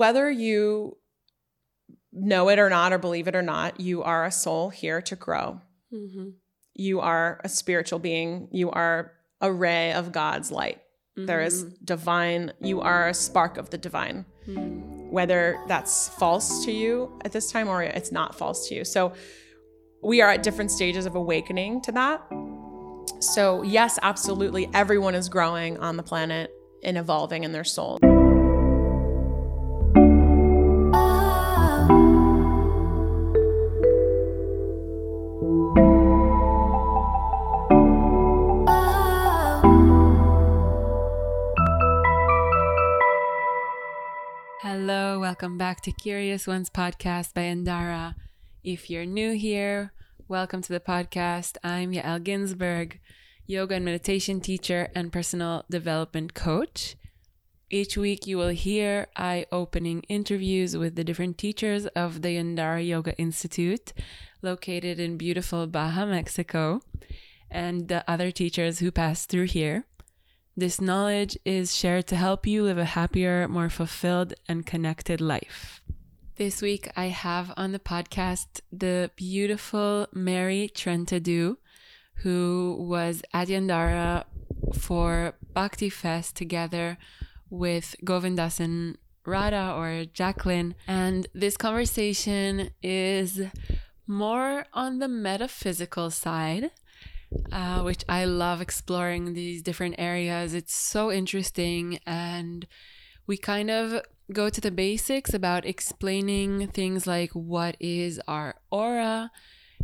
whether you know it or not, or believe it or not, you are a soul here to grow. Mm-hmm. You are a spiritual being. You are a ray of God's light. Mm-hmm. There is mm-hmm. divine, you are a spark of the divine. Mm-hmm. Whether that's false to you at this time or it's not false to you. So we are at different stages of awakening to that. So, yes, absolutely, everyone is growing on the planet and evolving in their soul. Welcome back to Curious Ones podcast by Yandara. If you're new here, welcome to the podcast. I'm Yael Ginzburg, yoga and meditation teacher and personal development coach. Each week, you will hear eye opening interviews with the different teachers of the Yandara Yoga Institute, located in beautiful Baja, Mexico, and the other teachers who pass through here. This knowledge is shared to help you live a happier, more fulfilled, and connected life. This week, I have on the podcast the beautiful Merry Trentadue, who was at Yandara for Bhakti Fest together with Govindas and Radha or Jacqueline. And this conversation is more on the metaphysical side uh, which I love exploring these different areas. It's so interesting. And we kind of go to the basics about explaining things like what is our aura,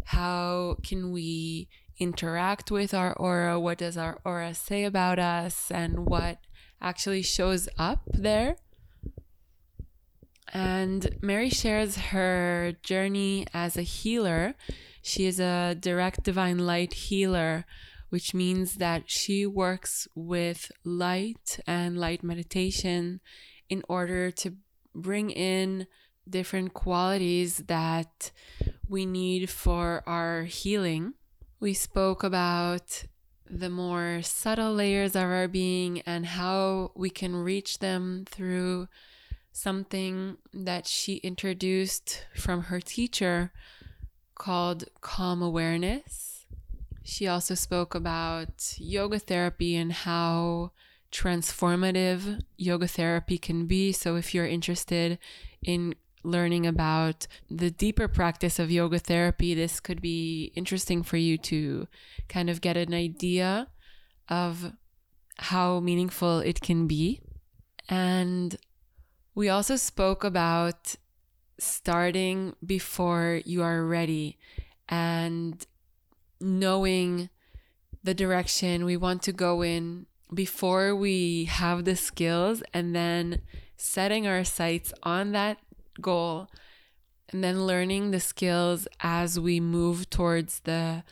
how can we interact with our aura, what does our aura say about us, and what actually shows up there. And Merry shares her journey as a healer she is a direct divine light healer, which means that she works with light and light meditation in order to bring in different qualities that we need for our healing. We spoke about the more subtle layers of our being and how we can reach them through something that she introduced from her teacher called Calm Awareness. She also spoke about yoga therapy and how transformative yoga therapy can be. So, if you're interested in learning about the deeper practice of yoga therapy, this could be interesting for you to kind of get an idea of how meaningful it can be. And we also spoke about starting before you are ready and knowing the direction we want to go in before we have the skills and then setting our sights on that goal and then learning the skills as we move towards the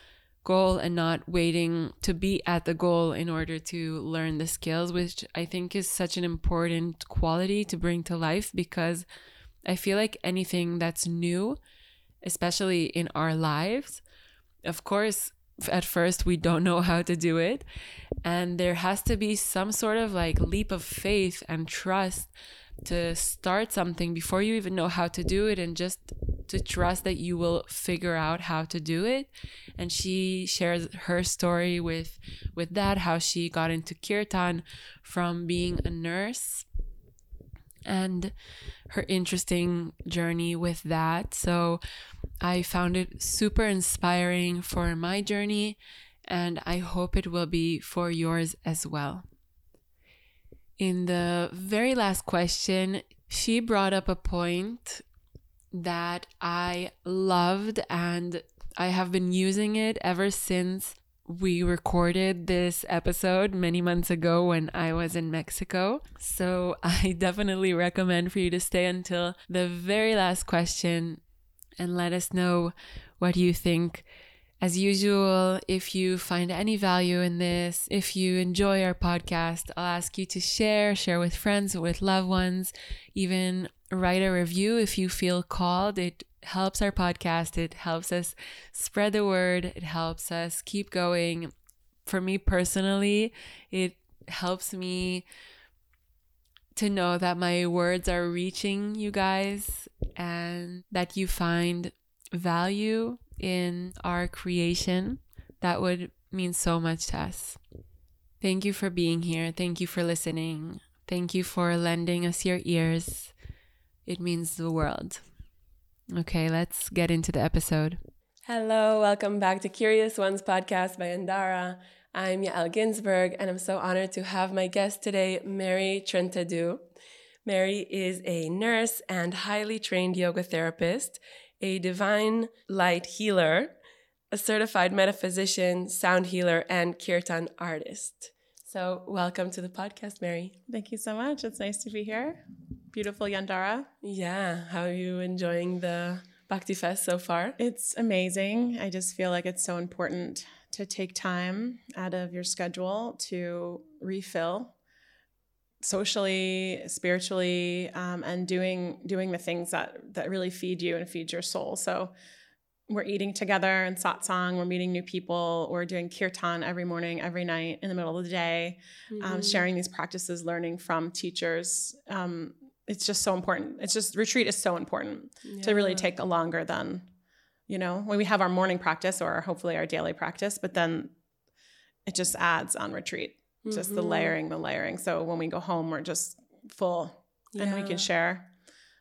goal and not waiting to be at the goal in order to learn the skills which i think is such an important quality to bring to life because I feel like anything that's new, especially in our lives, of course, at first we don't know how to do it. And there has to be some sort of like leap of faith and trust to start something before you even know how to do it and just to trust that you will figure out how to do it and she shares her story with with that how she got into kirtan from being a nurse and her interesting journey with that. So I found it super inspiring for my journey, and I hope it will be for yours as well. In the very last question, she brought up a point that I loved, and I have been using it ever since we recorded this episode many months ago when I was in Mexico. So I definitely recommend for you to stay until the very last question and let us know what you think. As usual, if you find any value in this, if you enjoy our podcast, I'll ask you to share, share with friends, with loved ones, even write a review if you feel called. It helps our podcast. It helps us spread the word. It helps us keep going. For me personally, it helps me to know that my words are reaching you guys and that you find value in our creation. That would mean so much to us. Thank you for being here. Thank you for listening. Thank you for lending us your ears. It means the world. Okay, let's get into the episode. Hello, welcome back to Curious Ones podcast by Yandara. I'm Yael Ginzburg, and I'm so honored to have my guest today, Merry Trentadue. Merry is a nurse and highly trained yoga therapist, a divine light healer, a certified metaphysician, sound healer, and kirtan artist. So, welcome to the podcast, Merry. Thank you so much. It's nice to be here. Beautiful Yandara. Yeah, how are you enjoying the Bhakti Fest so far? It's amazing. I just feel like it's so important to take time out of your schedule to refill socially, spiritually, um, and doing doing the things that that really feed you and feed your soul. So we're eating together in satsang. We're meeting new people. We're doing kirtan every morning, every night, in the middle of the day, um, mm-hmm. um, sharing these practices, learning from teachers. Um, it's just so important. It's just retreat is so important yeah. to really take a longer than, you know, when we have our morning practice or hopefully our daily practice, but then it just adds on retreat, mm-hmm. just the mm-hmm. layering, the layering. So when we go home, we're just full yeah. and we can share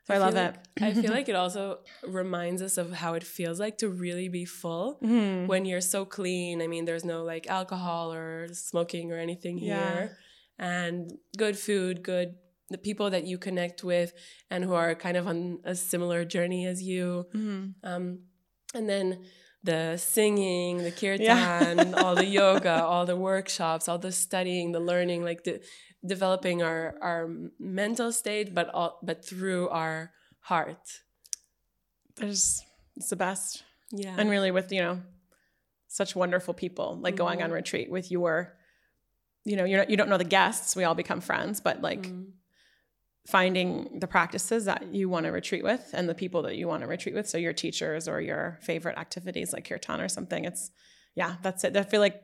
so I, I love like, it. I feel like it also reminds us of how it feels like to really be full mm-hmm. when you're so clean. I mean, there's no like alcohol or smoking or anything yeah. here. And good food, good the people that you connect with and who are kind of on a similar journey as you. Mm-hmm. Um, and then the singing, the kirtan, yeah. all the yoga, all the workshops, all the studying, the learning, like the developing our our mental state, but all, but through our heart. There's it's the best. Yeah. And really with, you know, such wonderful people, like mm-hmm. going on mm-hmm. retreat with your, you know, you're not, you don't know the guests, we all become friends, but like mm-hmm. Finding the practices that you want to retreat with and the people that you want to retreat with. So your teachers or your favorite activities like kirtan or something. It's yeah, that's it. I feel like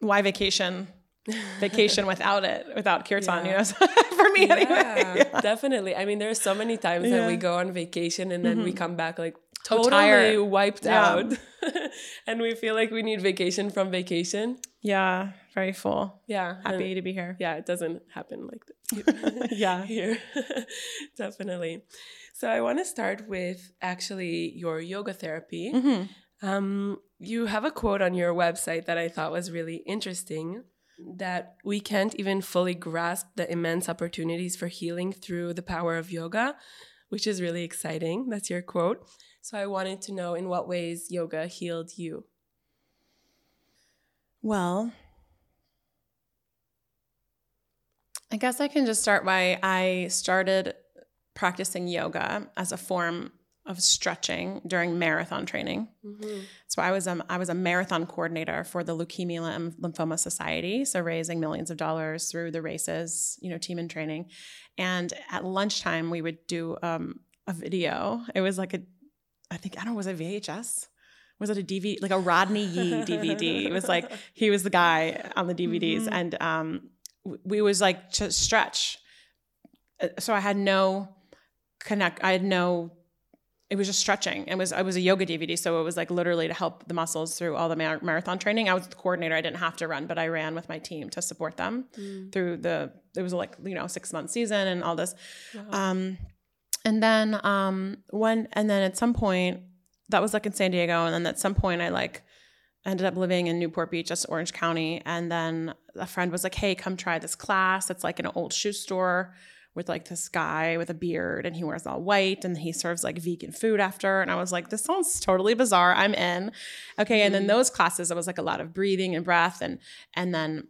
why vacation vacation without it, without kirtan, yeah. you know, for me yeah, anyway. Yeah. Definitely. I mean, there's so many times that we go on vacation and then mm-hmm. we come back like totally tired. wiped out. and we feel like we need vacation from vacation. Yeah, very full. Yeah. Happy to be here. Yeah, it doesn't happen like this. yeah. Here. Definitely. So I want to start with actually your yoga therapy. Mm-hmm. Um, you have a quote on your website that I thought was really interesting that we can't even fully grasp the immense opportunities for healing through the power of yoga, which is really exciting. That's your quote. So I wanted to know in what ways yoga healed you. Well, I guess I can just start by I started practicing yoga as a form of stretching during marathon training. Mm-hmm. So I was um, I was a marathon coordinator for the Leukemia and Lymphoma Society, so raising millions of dollars through the races, you know, Team in Training. And at lunchtime, we would do um, a video. It was like a, I think I don't know, was it VHS? Was it a DVD? Like a Rodney Yee DVD. it was like he was the guy on the DVDs, mm-hmm. and um, we was like to stretch. Uh, so I had no connect. I had no it was just stretching. It was I was a yoga DVD, so it was like literally to help the muscles through all the mar- marathon training. I was the coordinator; I didn't have to run, but I ran with my team to support them mm. through the. It was like you know six month season and all this, wow. um, and then um, when and then at some point that was like in San Diego, and then at some point I like ended up living in Newport Beach, just Orange County, and then a friend was like, "Hey, come try this class. It's like an old shoe store." with like this guy with a beard and he wears all white and he serves like vegan food after. And I was like, this sounds totally bizarre. I'm in. Okay. And then mm-hmm. those classes, it was like a lot of breathing and breath. And, and then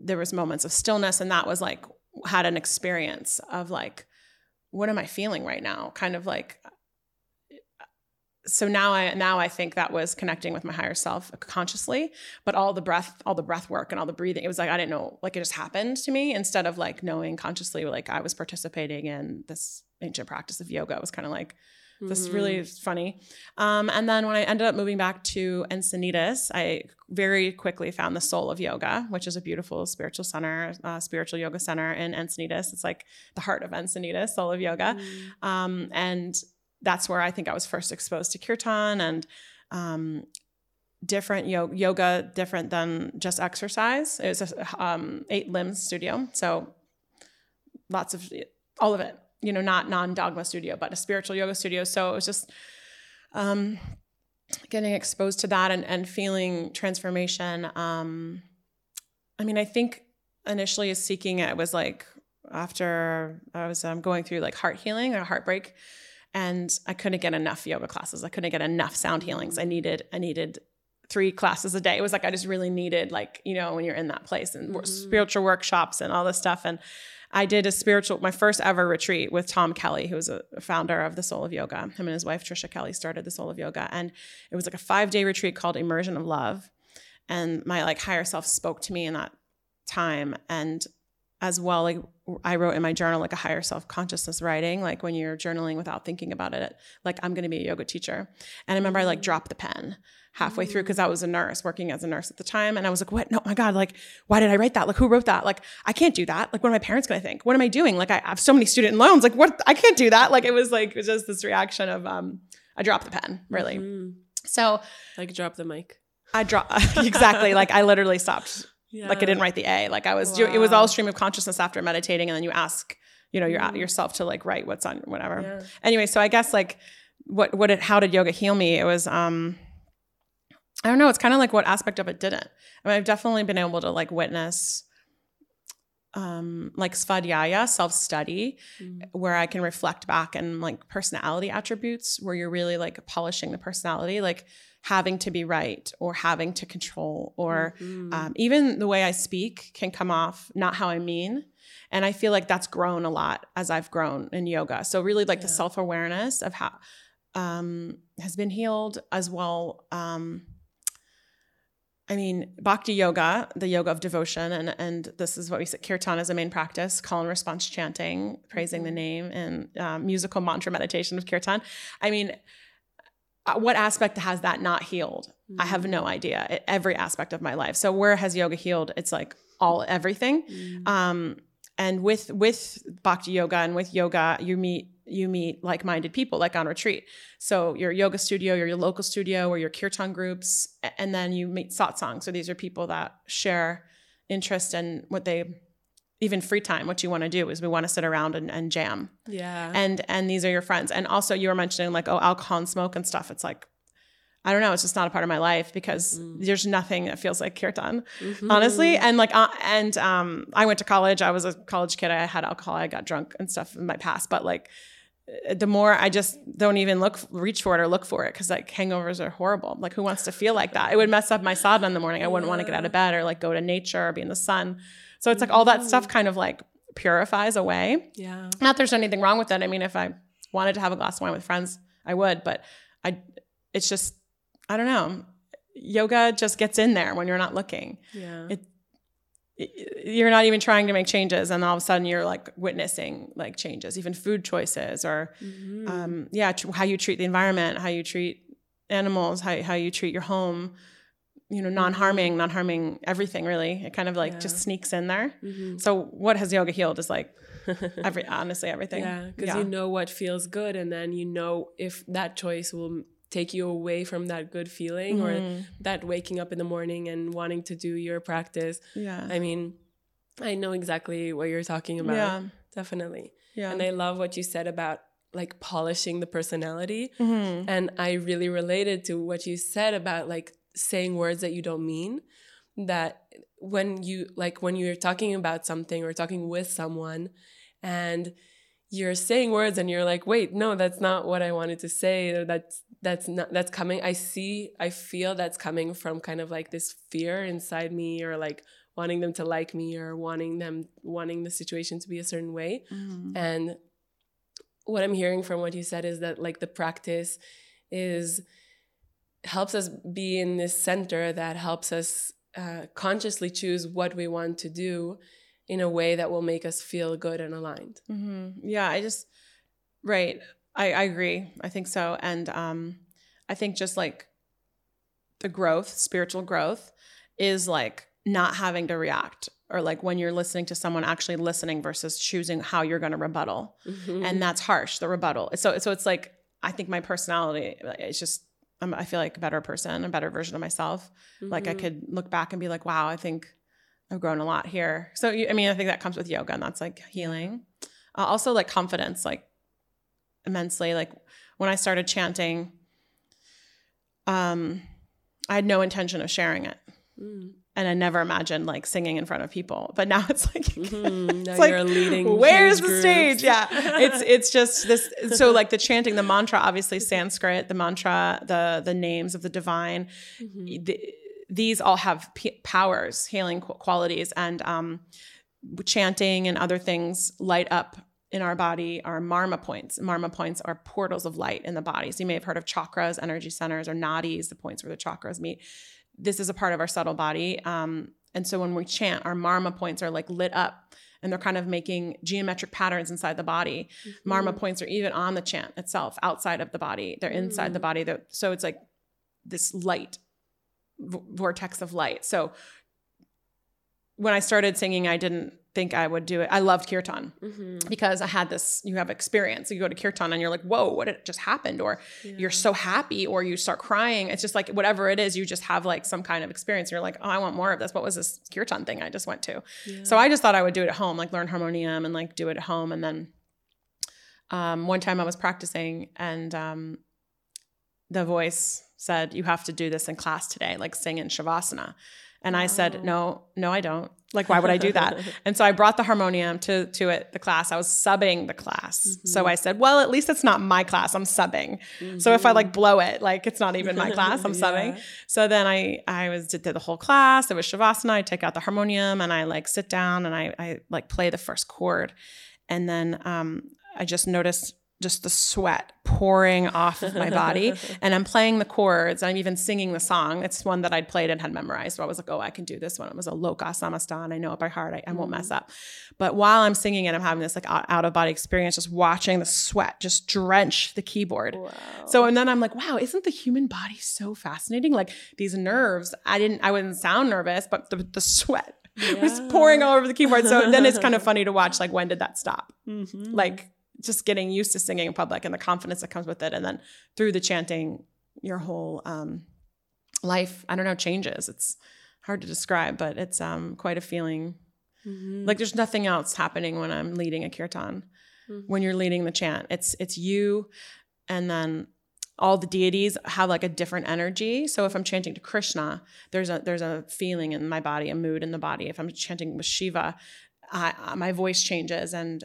there was moments of stillness. And that was like, had an experience of like, what am I feeling right now? Kind of like so now I now I think that was connecting with my higher self consciously, but all the breath, all the breath work and all the breathing, it was like I didn't know, like it just happened to me instead of like knowing consciously, like I was participating in this ancient practice of yoga. It was kind of like, This mm-hmm. really funny. Um, and then when I ended up moving back to Encinitas, I very quickly found the Soul of Yoga, which is a beautiful spiritual center, uh, spiritual yoga center in Encinitas. It's like the heart of Encinitas, Soul of Yoga. Mm. Um, and that's where I think I was first exposed to kirtan and um, different yo- yoga, different than just exercise. It was a um, eight limbs studio, so lots of all of it. You know, not non dogma studio, but a spiritual yoga studio. So it was just um, getting exposed to that and, and feeling transformation. Um, I mean, I think initially seeking it was like after I was um, going through like heart healing or heartbreak and I couldn't get enough yoga classes. I couldn't get enough sound healings. I needed I needed three classes a day. It was like I just really needed like, you know, when you're in that place and mm-hmm. spiritual workshops and all this stuff and I did a spiritual my first ever retreat with Tom Kelly, who was a founder of the Soul of Yoga. Him and his wife Trisha Kelly started the Soul of Yoga and it was like a 5-day retreat called Immersion of Love. And my like higher self spoke to me in that time and as well like i wrote in my journal like a higher self-consciousness writing like when you're journaling without thinking about it like i'm going to be a yoga teacher. And i remember i like dropped the pen halfway through because i was a nurse working as a nurse at the time and i was like what? No my god like why did i write that? Like who wrote that? Like i can't do that. Like what are my parents going to think? What am i doing? Like i have so many student loans. Like what? I can't do that. Like it was like it was just this reaction of um i dropped the pen really. Mm-hmm. so like drop the mic. I dropped exactly. Like i literally stopped yeah. Like I didn't write the A. Like I was wow. doing, it was all stream of consciousness after meditating. And then you ask, you know, your, mm. yourself to like write what's on whatever. Yeah. Anyway, so I guess like what, what it, how did yoga heal me? It was, um, I don't know. It's kind of like what aspect of it didn't. I mean, I've definitely been able to like witness um like svadhyaya self-study mm. where i can reflect back and like personality attributes where you're really like polishing the personality like having to be right or having to control or mm-hmm. um, even the way I speak can come off not how I mean. And I feel like that's grown a lot as I've grown in yoga. So really like yeah. the self awareness of how um, has been healed as well. Um, I mean, bhakti yoga, the yoga of devotion, and and this is what we said. Kirtan is a main practice, call and response chanting, praising the mm-hmm. name, and um, musical mantra meditation of kirtan. I mean, what aspect has that not healed? Mm-hmm. I have no mm. idea. every aspect of my life. So where has yoga healed? It's like all everything. Mm-hmm. Um, and with with bhakti yoga and with yoga, you meet you meet like-minded people like on retreat. So your yoga studio, your, your local studio, or your kirtan groups, and then you meet satsang. So these are people that share interest in what they even free time what you want to do is we want to sit around and, and jam yeah and and these are your friends and also you were mentioning like oh alcohol and smoke and stuff it's like I don't know. It's just not a part of my life because mm. there's nothing that feels like kirtan, mm-hmm. honestly. And like, uh, and um, I went to college. I was a college kid. I had alcohol. I got drunk and stuff in my past. But like, the more I just don't even look, reach for it or look for it because like hangovers are horrible. Like, who wants to feel like that? It would mess up my sadhana in the morning. I wouldn't yeah. want to get out of bed or like go to nature or be in the sun. So it's like all that stuff kind of like purifies away. Yeah. Not there's anything wrong with that. I mean, if I wanted to have a glass of wine with friends, I would, but I it's just I don't know. Yoga just gets in there when you're not looking. Yeah. It, you're not even trying to make changes and all of a sudden you're like witnessing like changes even food choices or mm-hmm. um, yeah tr- how you treat the environment how you treat animals how, how you treat your home you know non-harming non-harming everything really it kind of like yeah. just sneaks in there mm-hmm. so what has yoga healed is like every honestly everything yeah because yeah. you know what feels good and then you know if that choice will take you away from that good feeling mm-hmm. or that waking up in the morning and wanting to do your practice yeah i mean i know exactly what you're talking about yeah definitely yeah and i love what you said about like polishing the personality mm-hmm. and i really related to what you said about like saying words that you don't mean that when you like when you're talking about something or talking with someone and you're saying words and you're like wait no that's not what i wanted to say or that's that's not that's coming i see i feel that's coming from kind of like this fear inside me or like wanting them to like me or wanting them wanting the situation to be a certain way mm-hmm. and what i'm hearing from what you said is that like the practice is helps us be in this center that helps us uh, consciously choose what we want to do in a way that will make us feel good and aligned. Mm-hmm. Yeah, I just, right. I, I agree. I think so. And um, I think just like the growth, spiritual growth, is like not having to react or like when you're listening to someone actually listening versus choosing how you're going to rebuttal mm-hmm. and that's harsh the rebuttal so so it's like i think my personality it's just I'm, i feel like a better person a better version of myself. Mm-hmm. like i mm-hmm. could look back and be like wow i think i've grown a lot here. So i mean i think that comes with yoga and that's like healing. Uh, also like confidence like immensely. Like when i started chanting um i had no intention of sharing it. Mm and I never imagined like singing in front of people. But now it's like, mm-hmm. now it's like, leading. Where's the groups. stage? Yeah, it's it's just this. So like the chanting, the mantra, obviously Sanskrit, the mantra, the the names of the divine. Mm-hmm. The, these all have p- powers, healing qualities, and um, chanting and other things light up in our body are marma points. Marma points are portals of light in the body. So you may have heard of chakras, energy centers, or nadis, the points where the chakras meet this is a part of our subtle body. Um, and so when we chant, our marma points are like lit up and they're kind of making geometric patterns inside the body. Mm-hmm. Marma points are even on the chant itself, outside of the body. They're inside mm. the body. They're, so it's like this light, v- vortex of light. So when I started singing, I didn't think I would do it. I loved kirtan mm-hmm. because I had this, you have experience. You go to kirtan and you're like, whoa, what just happened? Or yeah. you're so happy or you start crying. It's just like whatever it is, you just have like some kind of experience. You're like, oh, I want more of this. What was this kirtan thing I just went to? Yeah. So I just thought I would do it at home, like learn harmonium and like do it at home. And then um, one time I was practicing and um, the voice said, you have to do this in class today, like sing in Shavasana. And I said, no, no, I don't. Like, why would I do that? and so I brought the harmonium to to it, the class. I was subbing the class. Mm-hmm. So I said, well, at least it's not my class. I'm subbing. Mm-hmm. So if I like blow it, like it's not even my class. I'm yeah. subbing. So then I I was did the whole class. It was shavasana. I take out the harmonium and I like sit down and I I like play the first chord, and then um I just noticed just the sweat pouring off of my body. and I'm playing the chords. I'm even singing the song. It's one that I'd played and had memorized. So I was like, oh, I can do this one. It was a Loka Samastan. I know it by heart. I, I won't mess mm-hmm. up. But while I'm singing it, I'm having this like out of body experience, just watching the sweat just drench the keyboard. Wow. So, and then I'm like, wow, isn't the human body so fascinating? Like these nerves, I didn't, I wouldn't sound nervous, but the, the sweat yeah. was pouring all over the keyboard. So then it's kind of funny to watch, like, when did that stop? Mm-hmm. Like, just getting used to singing in public and the confidence that comes with it. And then through the chanting, your whole um, life, I don't know, changes. It's hard to describe, but it's um, quite a feeling. Mm-hmm. Like there's nothing else happening when I'm leading a kirtan. Mm-hmm. When you're leading the chant, it's it's you, and then all the deities have like a different energy. So if I'm chanting to Krishna, there's a there's a feeling in my body, a mood in the body. If I'm chanting with Shiva, I, my voice changes and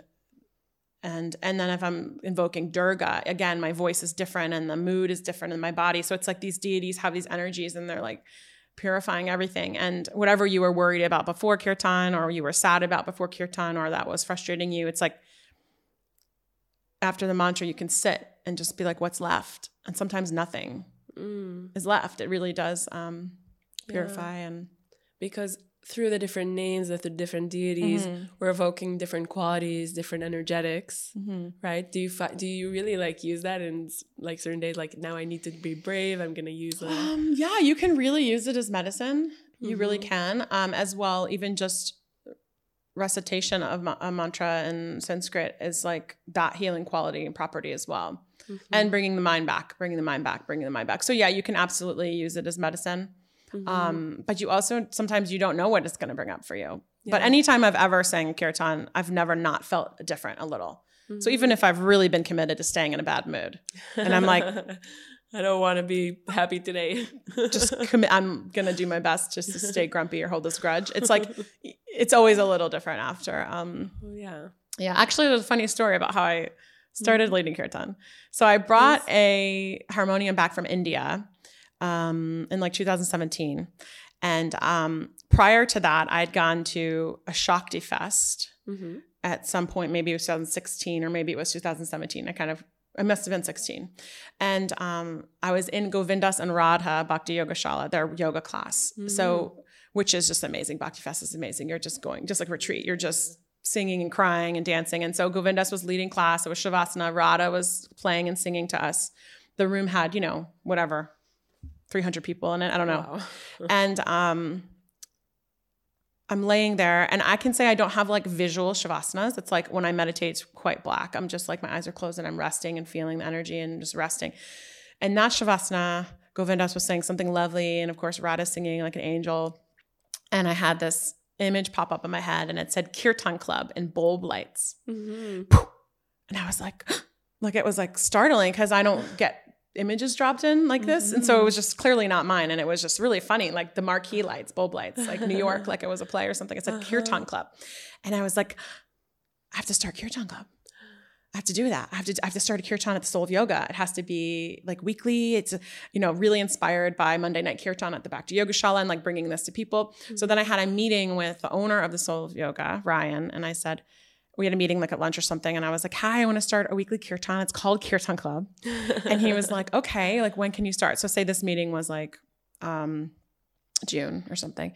and and then if i'm invoking durga again my voice is different and the mood is different in my body so it's like these deities have these energies and they're like purifying everything and whatever you were worried about before kirtan or you were sad about before kirtan or that was frustrating you it's like after the mantra you can sit and just be like what's left and sometimes nothing mm. is left it really does um, purify yeah. and because through the different names of the different deities mm-hmm. we're evoking different qualities different energetics mm-hmm. right do you fi- do you really like use that in like certain days like now i need to be brave i'm gonna use it um, yeah you can really use it as medicine you mm-hmm. really can um, as well even just recitation of ma- a mantra in sanskrit is like that healing quality and property as well mm-hmm. and bringing the mind back bringing the mind back bringing the mind back so yeah you can absolutely use it as medicine Mm-hmm. Um, but you also sometimes you don't know what it's going to bring up for you. Yeah. But anytime I've ever sang kirtan, I've never not felt different a little. Mm-hmm. So even if I've really been committed to staying in a bad mood, and I'm like, I don't want to be happy today. just commit. I'm gonna do my best just to stay grumpy or hold this grudge. It's like it's always a little different after. Um, oh, yeah, yeah. Actually, there's a funny story about how I started mm-hmm. leading kirtan. So I brought a harmonium back from India um, in like 2017. And um, prior to that, I'd gone to a Shakti Fest mm-hmm. at some point, maybe it was 2016 or maybe it was 2017. I kind of, I must have been 16. And um, I was in Govindas and Radha Bhakti Yoga Shala, their yoga class. Mm-hmm. So, which is just amazing. Bhakti Fest is amazing. You're just going, just like retreat. You're just singing and crying and dancing. And so Govindas was leading class. It was Shavasana. Radha was playing and singing to us. The room had, you know, whatever, 300 people in it. I don't know. Wow. and um, I'm laying there and I can say I don't have like visual Shavasanas. It's like when I meditate, it's quite black. I'm just like my eyes are closed and I'm resting and feeling the energy and just resting. And that Shavasana, Govindas was saying something lovely. And of course, Radha singing like an angel. And I had this image pop up in my head and it said Kirtan Club in bulb lights. Mm-hmm. And I was like, like it was like startling because I don't get images dropped in like this. Mm-hmm. And so it was just clearly not mine. And it was just really funny, like the marquee lights, bulb lights, like New York, like it was a play or something. It said uh-huh. Kirtan Club. And I was like, I have to start Kirtan Club. I have to do that. I have to I have to start a kirtan at the Soul of Yoga. It has to be like weekly. It's you know really inspired by Monday Night Kirtan at the Bhakti Yoga Shala and like bringing this to people. Mm-hmm. So then I had a meeting with the owner of the Soul of Yoga, Ryan, and I said, we had a meeting like at lunch or something, and I was like, "Hi, I want to start a weekly kirtan. It's called Kirtan Club." and he was like, "Okay, like when can you start?" So say this meeting was like um, June or something.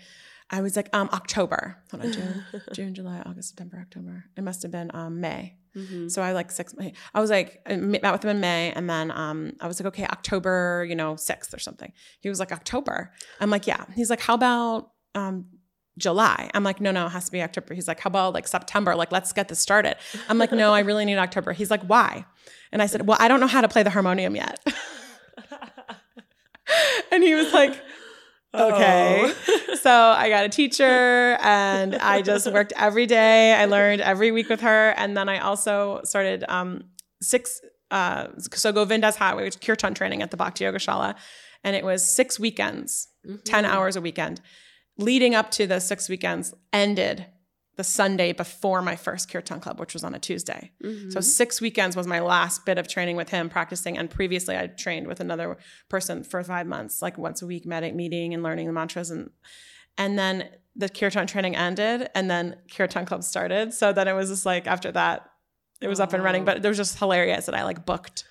I was like, um, October. Hold on, June, June, July, August, September, October. It must have been um, May. Mm-hmm. So I like six. I was like I met with him in May, and then um, I was like, okay, October, you know, sixth or something. He was like October. I'm like, yeah. He's like, how about um, July? I'm like, no, no, it has to be October. He's like, how about like September? Like, let's get this started. I'm like, no, I really need October. He's like, why? And I said, well, I don't know how to play the harmonium yet. and he was like, okay. Oh. so I got a teacher and I just worked every day. I learned every week with her. And then I also started um, six, uh, so Govinda's Highway, which kirtan training at the Bhakti Yoga Shala. And it was six weekends, mm-hmm. 10 hours a weekend. Leading up to the six weekends ended the Sunday before my first Kirtan Club, which was on a Tuesday. Mm-hmm. So six weekends was my last bit of training with him, practicing. And previously, I trained with another person for five months, like once a week, med- meeting and learning the mantras. And and then the Kirtan training ended, and then Kirtan Club started. So then it was just like after that, it was oh. up and running. But it was just hilarious that I like booked,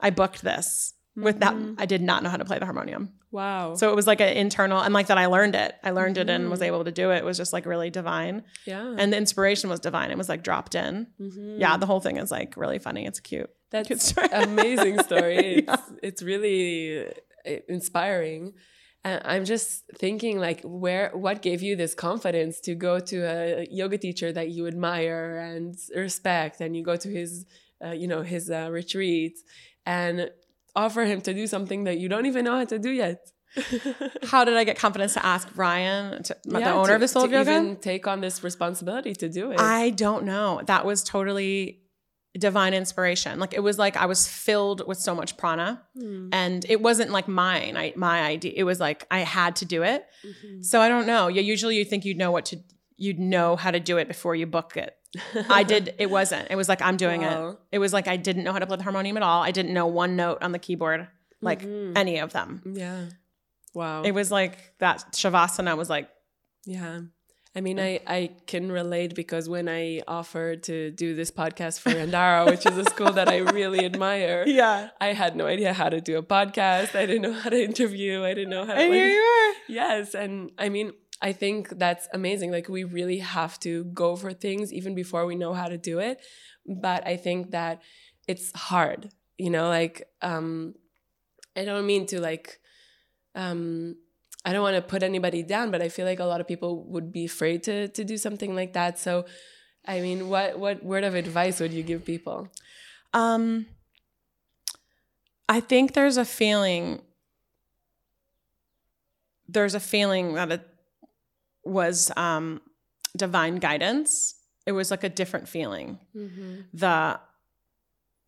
I booked this with mm-hmm. that. I did not know how to play the harmonium. Wow. So it was like an internal, and like that I learned it. I learned mm-hmm. it and was mm-hmm. able to do it. It was just like really divine. Yeah. And the inspiration was divine. It was like dropped in. Mm-hmm. Yeah. The whole thing is like really funny. It's cute. That's cute story. amazing story. yeah. It's, it's really uh, inspiring. And I'm just thinking like where what gave you this confidence to go to a yoga teacher that you admire and respect and you go to his uh, you know his uh, retreats and offer him to do something that you don't even know how to do yet. how did I get confidence to ask Ryan, to, yeah, the owner to, of the Soul of Yoga, even take on this responsibility to do it? I don't know. That was totally divine inspiration. Like it was like I was filled with so much prana, mm. and it wasn't like mine. I my idea. It was like I had to do it. Mm-hmm. So I don't know. Yeah, usually you think you'd know what to, you'd know how to do it before you book it. I did. It wasn't. It was like I'm doing wow. it. It was like I didn't know how to play the harmonium at all. I didn't know one note on the keyboard, like mm-hmm. any of them. Yeah. Wow. It was like that shavasana was like. Yeah. I mean, I, I can relate because when I offered to do this podcast for Yandara, which is a school that I really admire, yeah, I had no idea how to do a podcast. I didn't know how to interview. I didn't know how. to, And like, here you are. Yes, and I mean, I think that's amazing. Like we really have to go for things even before we know how to do it. But I think that it's hard, you know, like um I don't mean to like um I don't want to put anybody down, but I feel like a lot of people would be afraid to to do something like that. So I mean, what what word of advice would you give people? Um I think there's a feeling there's a feeling that it was um, divine guidance. It was like a different feeling. Mm-hmm. The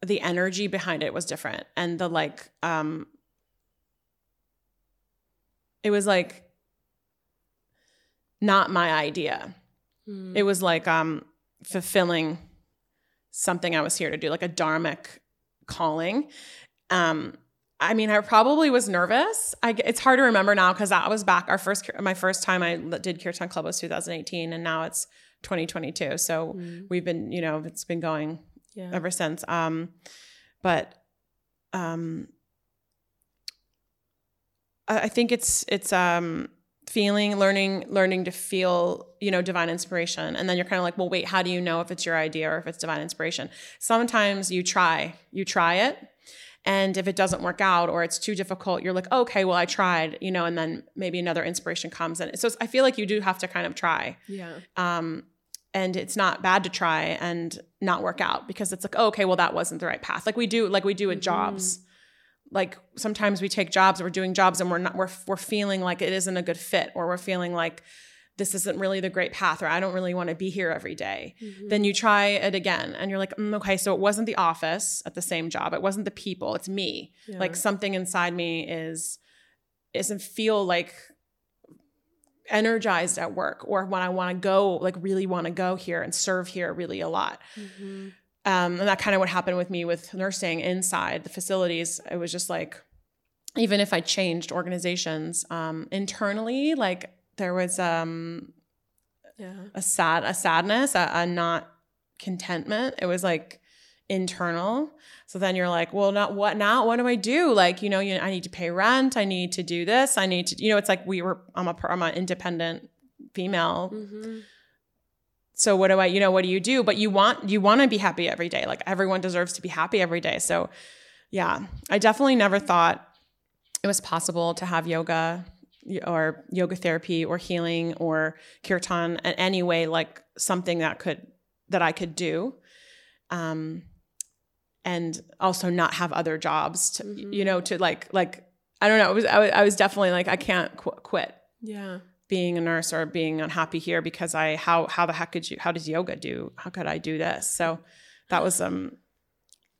the energy behind it was different, and the like. Um, it was like not my idea. Mm. It was like um, fulfilling something I was here to do, like a dharmic calling. Um, I mean, I probably was nervous. I, it's hard to remember now because that was back our first, my first time I did Kirtan Club was 2018, and now it's 2022. So mm. we've been, you know, it's been going yeah. ever since. Um, but um, I think it's it's um, feeling learning learning to feel you know divine inspiration and then you're kind of like well wait how do you know if it's your idea or if it's divine inspiration sometimes you try you try it and if it doesn't work out or it's too difficult you're like okay well i tried you know and then maybe another inspiration comes and so i feel like you do have to kind of try. Yeah. Um and it's not bad to try and not work out because it's like oh, okay well that wasn't the right path. Like we do like we do with jobs. Like sometimes we take jobs we're doing jobs and we're not we're, we're feeling like it isn't a good fit or we're feeling like this isn't really the great path or i don't really want to be here every day. Mm-hmm. then you try it again and you're like mm, okay so it wasn't the office at the same job it wasn't the people it's me Yeah. like something inside me is isn't feel like energized at work or when i want to go like really want to go here and serve here really a lot Mhm. um, and that kind of what happened with me with nursing inside the facilities. It was just like, even if I changed organizations um, internally, like there was um, yeah a sad, a sadness, a, a not contentment. It was like internal. So then you're like, well, not what now? What do I do? Like, you know, you, I need to pay rent. I need to do this. I need to, you know, it's like we were. I'm a, I'm an independent female Mhm. so what do i you know what do you do but you want you want to be happy every day like everyone deserves to be happy every day so yeah i definitely never thought it was possible to have yoga or yoga therapy or healing or kirtan in any way like something that could that i could do um and also not have other jobs to you know to like like i don't know it was i was, I was definitely like i can't qu- quit yeah. being a nurse or being unhappy here because I how how the heck could you how does yoga do how could I do this? So that was um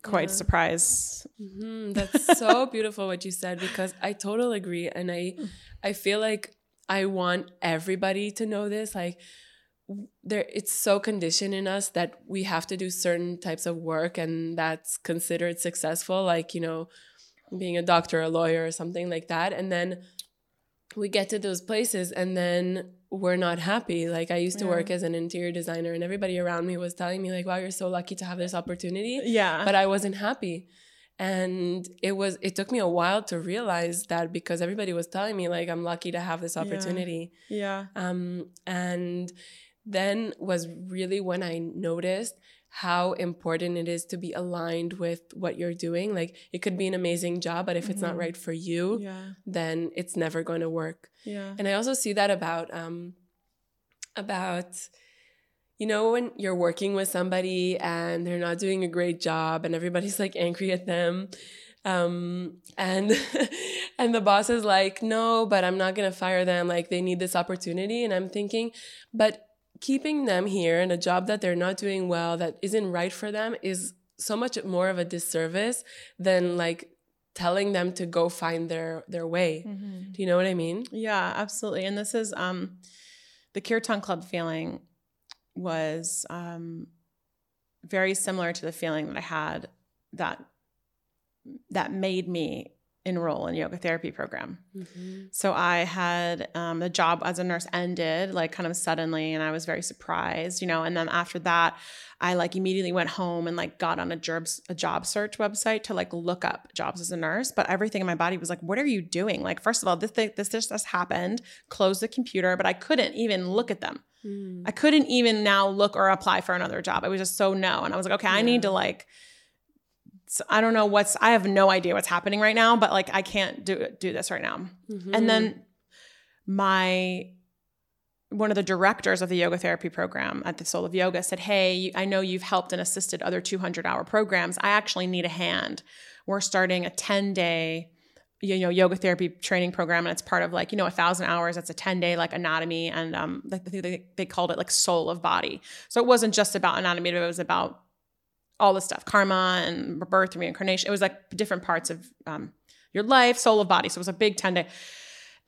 quite Yeah. surprise Mhm. That's so beautiful what you said because I totally agree, and I I feel like I want everybody to know this. Like there, it's so conditioned in us that we have to do certain types of work, and that's considered successful. Like you know, being a doctor, a lawyer, or something like that, and then we get to those places, and then we're not happy. Like I used to Yeah. work as an interior designer, and everybody around me was telling me like, "Wow, you're so lucky to have this opportunity." yeah but I wasn't happy. And it was it took me a while to realize that because everybody was telling me like I'm lucky to have this Yeah. opportunity. yeah Um and then was really when I noticed how important it is to be aligned with what you're doing. Like it could be an amazing job, but if it's not Mhm. right for you, yeah then it's never going to work. yeah And I also see that about um about you know when you're working with somebody and they're not doing a great job and everybody's like angry at them um and and the boss is like no but i'm not going to fire them like they need this opportunity and i'm thinking but keeping them here in a job that they're not doing well that isn't right for them is so much more of a disservice than like telling them to go find their their way. Mhm. do you know what i mean? Yeah absolutely. And this is um the kirtan club feeling was um very similar to the feeling that I had that that made me enroll in yoga therapy program. Mm-hmm. So I had um, the job as a nurse ended like kind of suddenly, and I was very surprised, you know. And then after that, I like immediately went home and like got on a job a job search website to like look up jobs as a nurse. But everything in my body was like, "What are you doing?" Like, first of all, this thing, this this just happened. Close the computer, but I couldn't even look at them. Mm. I couldn't even now look or apply for another job. I was just so no. And I was like, okay, I need to like, I don't know what's, I have no idea what's happening right now, but like, I can't do do this right now. Mhm. And then my, one of the directors of the yoga therapy program at the Soul of Yoga said, Hey, I know you've helped and assisted other 200 hour programs. I actually need a hand. We're starting a 10 day you know yoga therapy training program and it's part of like you know a thousand hours it's a 10 day like anatomy and um like they, they, they called it like soul of body so it wasn't just about anatomy but it was about all the stuff karma and birth and reincarnation it was like different parts of um, your life soul of body so it was a big 10 day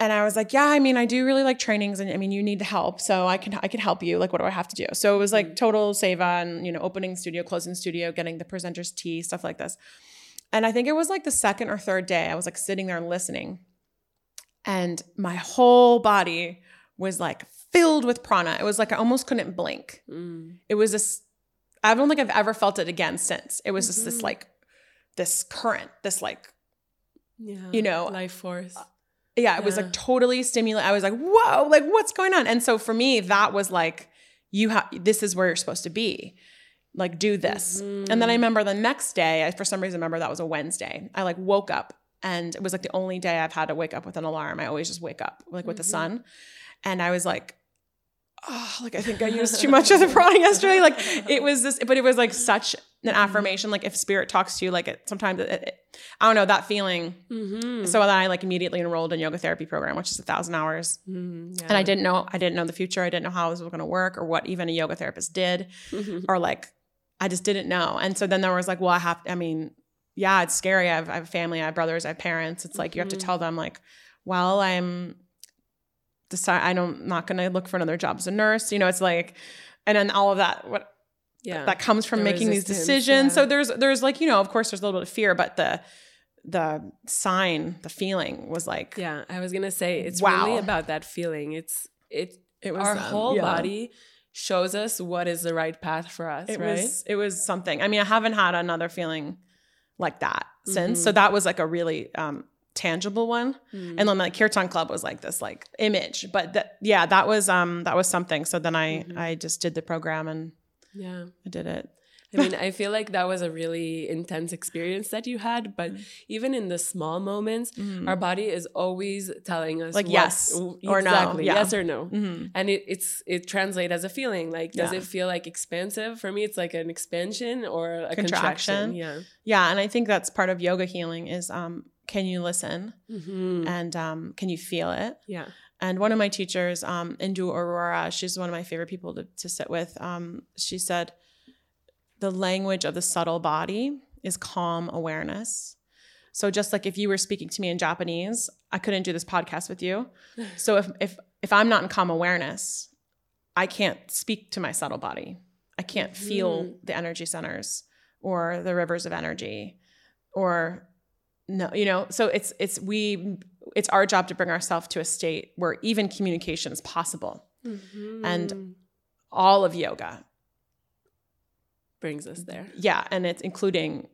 and i was like yeah i mean i do really like trainings and i mean you need the help so i can i can help you like what do i have to do so it was like total save on you know opening studio closing studio getting the presenters tea stuff like this and I think it was like the second or third day, I was like sitting there listening. And my whole body was like filled with prana. It was like I almost couldn't blink. Mm. It was this, I don't think I've ever felt it again since. It was just this Mhm. like, this current, this like, Yeah. You know, life force. yeah, it was like totally stimulating. I was like, whoa, like what's going on? And so for me, that was like, you have this is where you're supposed to be. Like, do this. And then I remember the next day, I for some reason remember that was a Wednesday. I like woke up and it was like the only day I've had to wake up with an alarm. I always just wake up like with the sun. And I was like, oh, like I think I used too much of the product yesterday. Like it was this, but it was like such an affirmation. Like if spirit talks to you, like it sometimes it, it- I don't know that feeling. Mm-hmm. So then I like immediately enrolled in yoga therapy program, which is a thousand hours. Mm, And I didn't know I didn't know the future. I didn't know how this was going to work or what even a yoga therapist did or like I just didn't know. And so then there was like, well, I have. I mean, yeah, it's scary. I have, I have a family. I have brothers. I have parents. It's like you have to Mhm. tell them like, well, I'm decide. I don't I'm not going to look for another job as a nurse. You know, it's like, and then all of that. What yeah. that comes from The making these decisions. yeah. So there's there's like you know, of course, there's a little bit of fear, but the the sign, the feeling was like, yeah, I was gonna say it's Wow. really about that feeling. It's it it was our um, whole yeah. body shows us what is the right path for us, It right? was it was something. I mean, I haven't had another feeling like that since. Mhm. So that was like a really um tangible one. Mm. And then like Kirtan Club was like this like image. But that yeah, that was um that was something. So then I Mhm. I just did the program and yeah. I did it. I mean, I feel like that was a really intense experience that you had, but even in the small moments, Mhm. our body is always telling us Like what- yes w- or no, exactly, yeah. yes or no. Mhm. And it, it's it translates as a feeling. Like, does Yeah. it feel like expansive? For me, it's like an expansion or a Contraction. contraction. Yeah. Yeah, and I think that's part of yoga healing is um can you listen Mhm. and um can you feel it? Yeah. And one of my teachers, um, Indu Arora, she's one of my favorite people to, to sit with. Um, she said, the language of the subtle body is calm awareness. So just like if you were speaking to me in Japanese, I couldn't do this podcast with you. So if if if I'm not in calm awareness, I can't speak to my subtle body. I can't feel Mhm. the energy centers or the rivers of energy or no, you know, so it's it's we it's our job to bring ourselves to a state where even communication is possible. And- Mhm. All of yoga. brings us there. Yeah, and it's including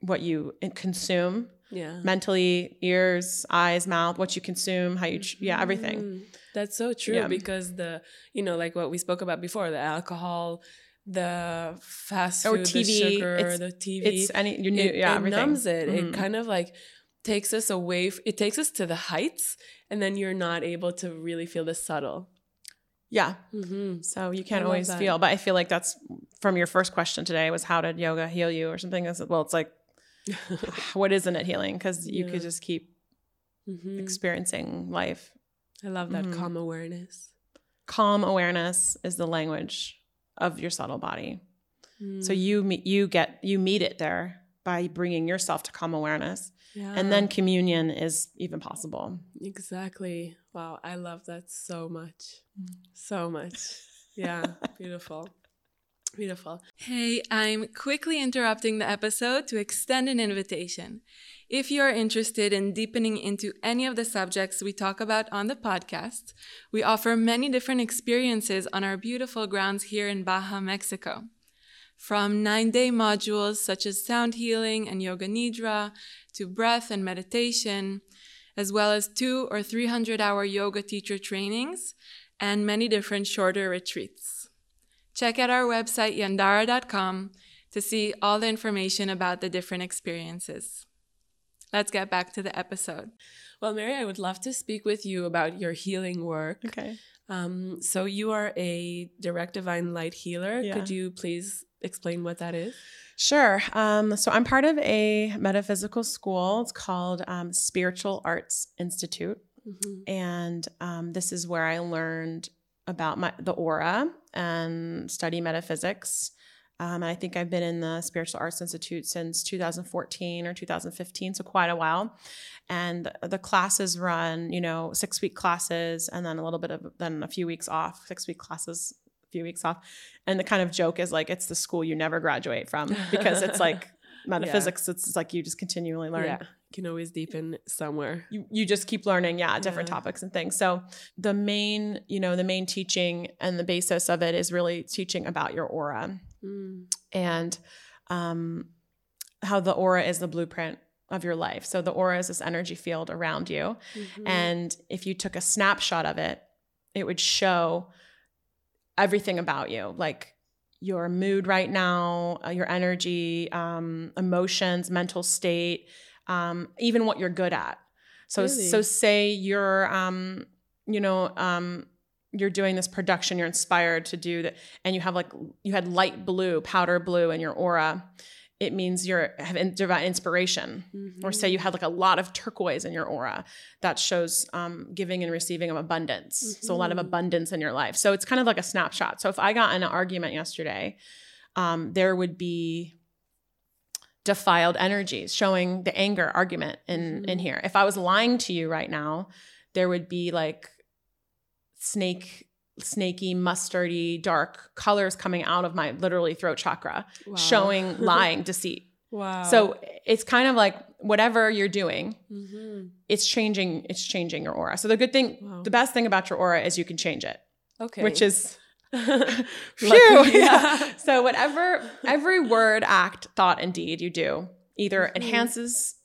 what you consume Yeah. mentally, ears, eyes, mouth, what you consume, how you ch- yeah, everything. Mhm. That's so true Yeah. because the you know like what we spoke about before the alcohol, the fast Or food, TV, the sugar, the TV. It's any you knew it, yeah, it everything. numbs it. Mhm. It kind of like takes us away. f- It takes us to the heights, and then you're not able to really feel the subtle. Yeah. Mm-hmm. So you can't always that. feel, but I feel like that's from your first question today was how did yoga heal you or something? Well, it's like what isn't it healing? Because you Yeah. could just keep hmm experiencing life. I love that Mhm. calm awareness. Calm awareness is the language of your subtle body. So Mm, you you get you meet it there by bringing yourself to calm awareness, yeah. and then communion is even possible. exactly. Wow, I love that so much, Mm. so much. Yeah, beautiful, beautiful. Hey, I'm quickly interrupting the episode to extend an invitation. If you are interested in deepening into any of the subjects we talk about on the podcast, we offer many different experiences on our beautiful grounds here in Baja, Mexico. From nine day modules such as sound healing and yoga nidra to breath and meditation, as well as two or 300 hour yoga teacher trainings and many different shorter retreats. Check out our website, yandara.com, to see all the information about the different experiences. Let's get back to the episode. Well, Merry, I would love to speak with you about your healing work. Okay. Um, so you are a direct divine light healer. Yeah. Could you please explain what that is? Sure. Um, so I'm part of a metaphysical school. It's called um, Spiritual Arts Institute, and um, this is where I learned about my the aura and study metaphysics. Um, and I think I've been in the Spiritual Arts Institute since 2014 or 2015, so quite a while. And the classes run, you know, six week classes, and then a little bit of then a few weeks off. Six week classes, a few weeks off. And the kind of joke is like it's the school you never graduate from because it's like metaphysics. It's, it's like you just continually learn Yeah, can always deepen somewhere. you, you just keep learning yeah different Yeah. topics and things so the main you know the main teaching and the basis of it is really teaching about your aura Mm. and um how the aura is the blueprint of your life. So the aura is this energy field around you. Mm-hmm. And if you took a snapshot of it, it would show everything about you, like your mood right now, uh, your energy, um, emotions, mental state, um, even what you're good at. So, Really? so say you're, um, you know, um, you're doing this production, you're inspired to do that, and you have like you had light blue, powder blue in your aura. It means you're have divine inspiration or say you had like a lot of turquoise in your aura that shows um, giving and receiving of abundance so a lot of Mhm. abundance in your life so it's kind of like a snapshot so if i got in an argument yesterday um, there would be defiled energies showing the anger argument in in Mhm. here if i was lying to you right now there would be like snake snaky mustardy dark colors coming out of my literally throat chakra Wow. showing lying deceit Wow. so it's kind of like whatever you're doing, hmm it's changing. It's changing your aura. So the good thing, Wow. the best thing about your aura is you can change it, okay, which is. phew. Yeah. So whatever, every word, act, thought, and deed you do either Mhm. enhances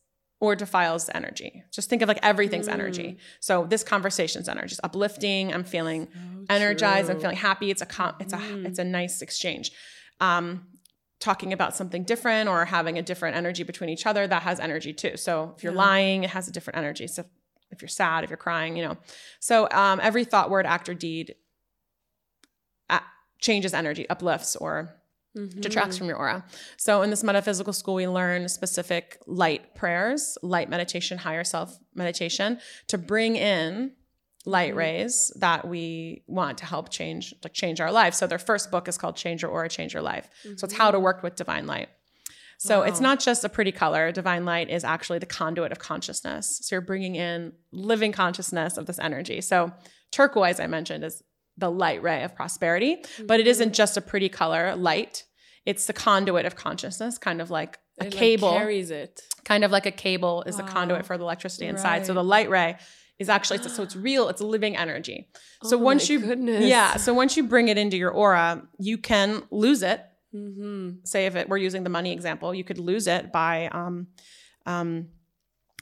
or defiles the energy. Just think of like everything's Mm. energy. So this conversation's energy is uplifting. I'm feeling So energized. I'm feeling happy. It's a com- it's a Mm. it's a nice exchange. Um, talking about something different or having a different energy between each other that has energy too. So if you're Yeah. lying, it has a different energy. So if you're sad, if you're crying, you know. So um, every thought, word, act, or deed changes energy, uplifts, or detracts Mhm. from your aura. So in this metaphysical school, we learn specific light prayers, light meditation, higher self meditation to bring in light Mhm. rays that we want to help change like change our life. So their first book is called Change Your Aura, Change Your Life. So it's how to work with divine light. So it's not just a pretty color. Divine light is actually the conduit of consciousness. So you're bringing in living consciousness of this energy. So turquoise, I mentioned, is the light ray of prosperity, but it isn't just a pretty color, light. It's the conduit of consciousness, kind of like a It, like, cable, carries it. kind of like a cable is the Wow. conduit for the electricity inside. So the light ray is actually so it's real. It's a living energy. So Oh once you goodness. yeah, so once you bring it into your aura, you can lose it mm-hmm. say if it we're using the money example, you could lose it by um, um,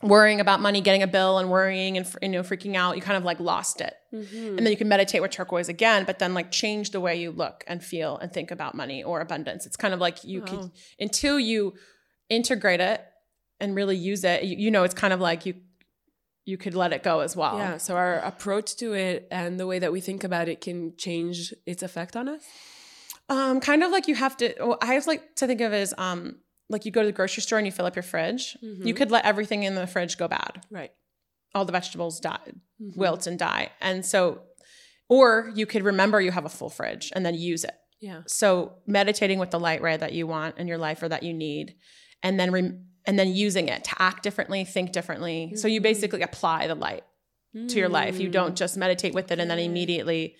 worrying about money, getting a bill, and worrying and you know freaking out. You kind of like lost it, hmm and then you can meditate with turquoise again, but then like change the way you look and feel and think about money or abundance. It's kind of like you Wow. could until you integrate it and really use it. You, you know, it's kind of like you you could let it go as well. Yeah. So our approach to it and the way that we think about it can change its effect on us. Um, kind of like you have to. Well, I always like to think of it as um, like you go to the grocery store and you fill up your fridge. You Mhm. could let everything in the fridge go bad. Right. All the vegetables die, Mhm. wilt and die, and so, or you could remember you have a full fridge and then use it. Yeah. So meditating with the light ray that you want in your life or that you need, and then rem- and then using it to act differently, think differently. So you Mhm. basically apply the light to your life. You don't Mm. just meditate with it and then immediately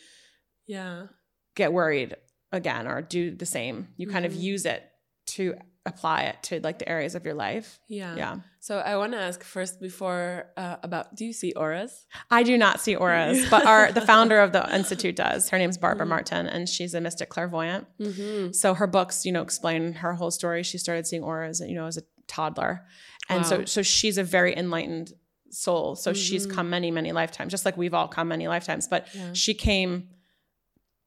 Yeah. get worried again or do the same. You kind of Mhm. use it to apply it to like the areas of your life. Yeah. Yeah. So I want to ask first before uh, about do you see auras? I do not see auras, but our the founder of the institute does. Her name's Barbara Mhm. Martin and she's a mystic clairvoyant. Mm-hmm. So her books, you know, explain her whole story. She started seeing auras, you know, as a toddler. And so Wow. so she's a very enlightened soul. So she's Mhm. come many, many lifetimes, just like we've all come many lifetimes, but Yeah. she came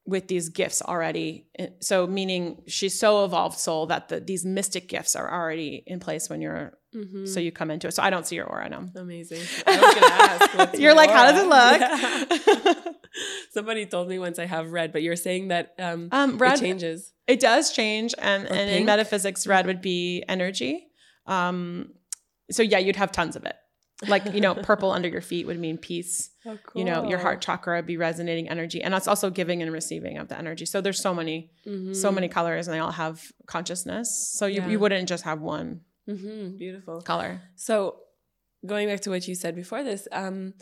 with these gifts already. So meaning she's so evolved soul that the, these mystic gifts are already in place when you're Mm-hmm. so you come into it. So I don't see your aura no. Amazing. I was gonna ask. You're like, how does it look? Yeah. Somebody told me once I have red, but you're saying that um, um, it red, changes. it does change, and, and in metaphysics, red would be energy. Um, so yeah, you'd have tons of it. Like you know, purple under your feet would mean peace. Oh, You know, your heart chakra be resonating energy, and that's also giving and receiving of the energy. So there's so many, so Mhm. many colors, and they all have consciousness. So you, Yeah. you wouldn't just have one Mhm. Beautiful. color. So, going back to what you said before this, um,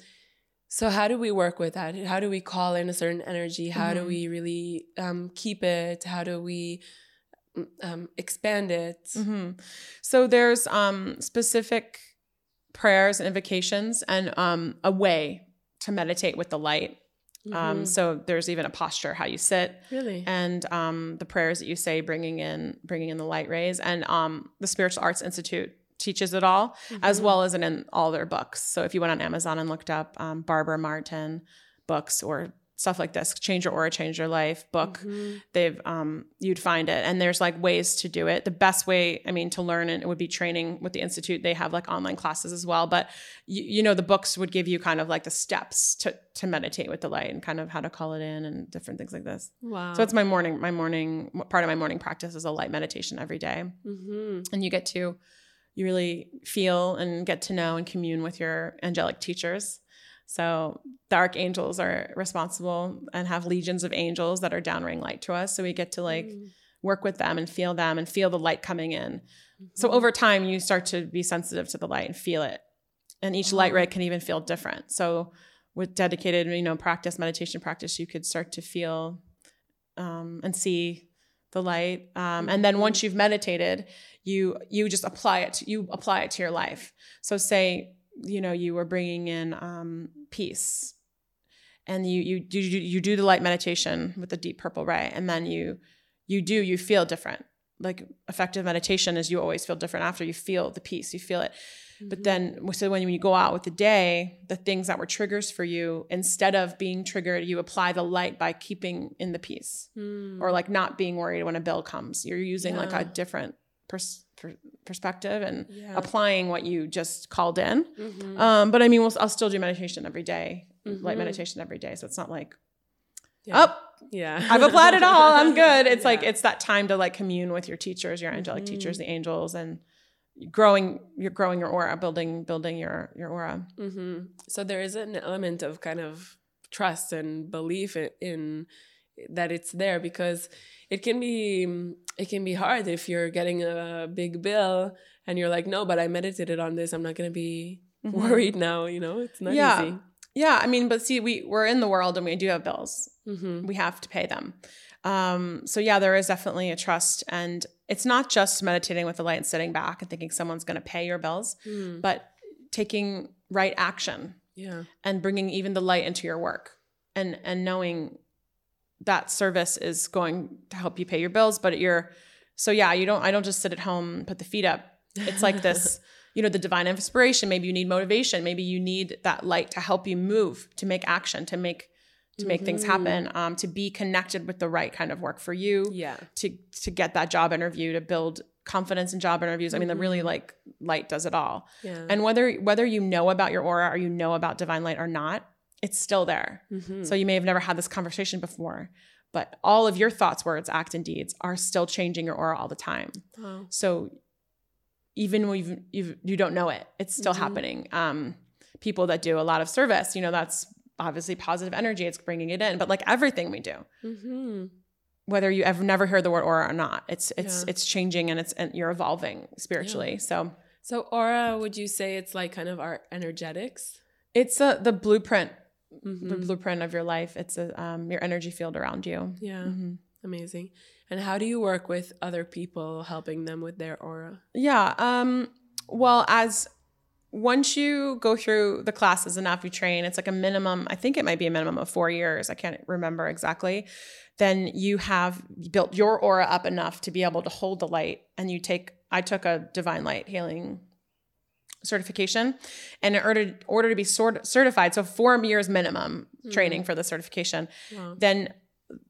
so how do we work with that? How do we call in a certain energy? How do Mhm. we really um, keep it? How do we mm, um, expand it? hmm So there's um, specific prayers and invocations, and um, a way to meditate with the light. Um, Mhm. so there's even a posture, how you sit, really? and um, the prayers that you say, bringing in bringing in the light rays, and um, the Spiritual Arts Institute teaches it all, mm-hmm. as well as in all their books. So if you went on Amazon and looked up um, Barbara Martin books or stuff like this change your aura change your life book mm-hmm. they've um, you'd find it. And there's like ways to do it. The best way i mean to learn it would be training with the institute. They have like online classes as well. But you, you know the books would give you kind of like the steps to to meditate with the light and kind of how to call it in and different things like this. Wow. so it's my morning my morning part of my morning practice is a light meditation every day. Mm-hmm. and you get to you really feel and get to know and commune with your angelic teachers so the archangels are responsible and have legions of angels that are downring light to us. So we get to like mm. work with them and feel them and feel the light coming in. Mm-hmm. So over time, you start to be sensitive to the light and feel it. And each light ray can even feel different. So with dedicated, you know, practice, meditation practice, you could start to feel um, and see the light. Um, and then once mm-hmm. you've meditated, you you just apply it. To, you apply it to your life. So say you know you were bringing in um, peace and you you do you do the light meditation with the deep purple ray and then you you do you feel different like effective meditation is you always feel different after you feel the peace you feel it mm-hmm. but then so when you go out with the day the things that were triggers for you instead of being triggered you apply the light by keeping in the peace mm. or like not being worried when a bill comes you're using yeah. like a different pers- perspective and yeah. applying what you just called in. Mm-hmm. Um, but I mean, we'll, I'll still do meditation every day, mm-hmm. light meditation every day. So it's not like, yeah. oh, yeah, I've applied it all. I'm good. It's yeah. like it's that time to like commune with your teachers, your angelic mm-hmm. teachers, the angels, and growing. You're growing your aura, building building your your aura. Mm-hmm. So there is an element of kind of trust and belief in, in that it's there because it can be it can be hard if you're getting a big bill and you're like no but i meditated on this i'm not going to be mm-hmm. worried now you know it's not yeah. easy yeah i mean but see we we're in the world and we do have bills mm-hmm. we have to pay them um, so yeah there is definitely a trust and it's not just meditating with the light and sitting back and thinking someone's going to pay your bills mm. but taking right action yeah and bringing even the light into your work and and knowing that service is going to help you pay your bills but you're so yeah you don't i don't just sit at home put the feet up it's like this you know the divine inspiration maybe you need motivation maybe you need that light to help you move to make action to make to make mm-hmm. things happen um, to be connected with the right kind of work for you yeah to to get that job interview to build confidence in job interviews i mean the really mm-hmm. like light does it all yeah. and whether whether you know about your aura or you know about divine light or not it's still there. Mm-hmm. So you may have never had this conversation before, but all of your thoughts, words, acts, and deeds are still changing your aura all the time. Wow. So even when you've, you've, you don't know it, it's still mm-hmm. happening. Um, people that do a lot of service, you know, that's obviously positive energy. It's bringing it in, but like everything we do, mm-hmm. whether you ever never heard the word aura or not, it's it's yeah. it's changing and it's and you're evolving spiritually. Yeah. So so aura, would you say it's like kind of our energetics? It's a, the blueprint mm-hmm. the blueprint of your life. It's a, um, your energy field around you. Yeah. Mm-hmm. Amazing. And how do you work with other people, helping them with their aura? Yeah. Um, well, as once you go through the classes and after you train, it's like a minimum, I think it might be a minimum of four years. I can't remember exactly. Then you have built your aura up enough to be able to hold the light. And you take, I took a divine light healing certification. And in order, order to be sort, certified, so four years minimum mm. training for the certification, wow. then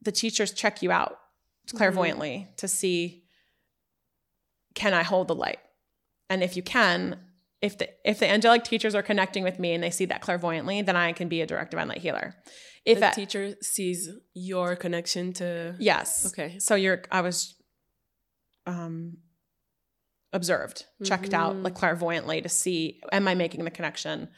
the teachers check you out clairvoyantly mm-hmm. to see can I hold the light? And if you can, if the if the angelic teachers are connecting with me and they see that clairvoyantly, then I can be a direct divine light healer. If the teacher sees your connection to yes, okay. So you're I was um observed, checked mm-hmm. out like clairvoyantly to see am I making the connection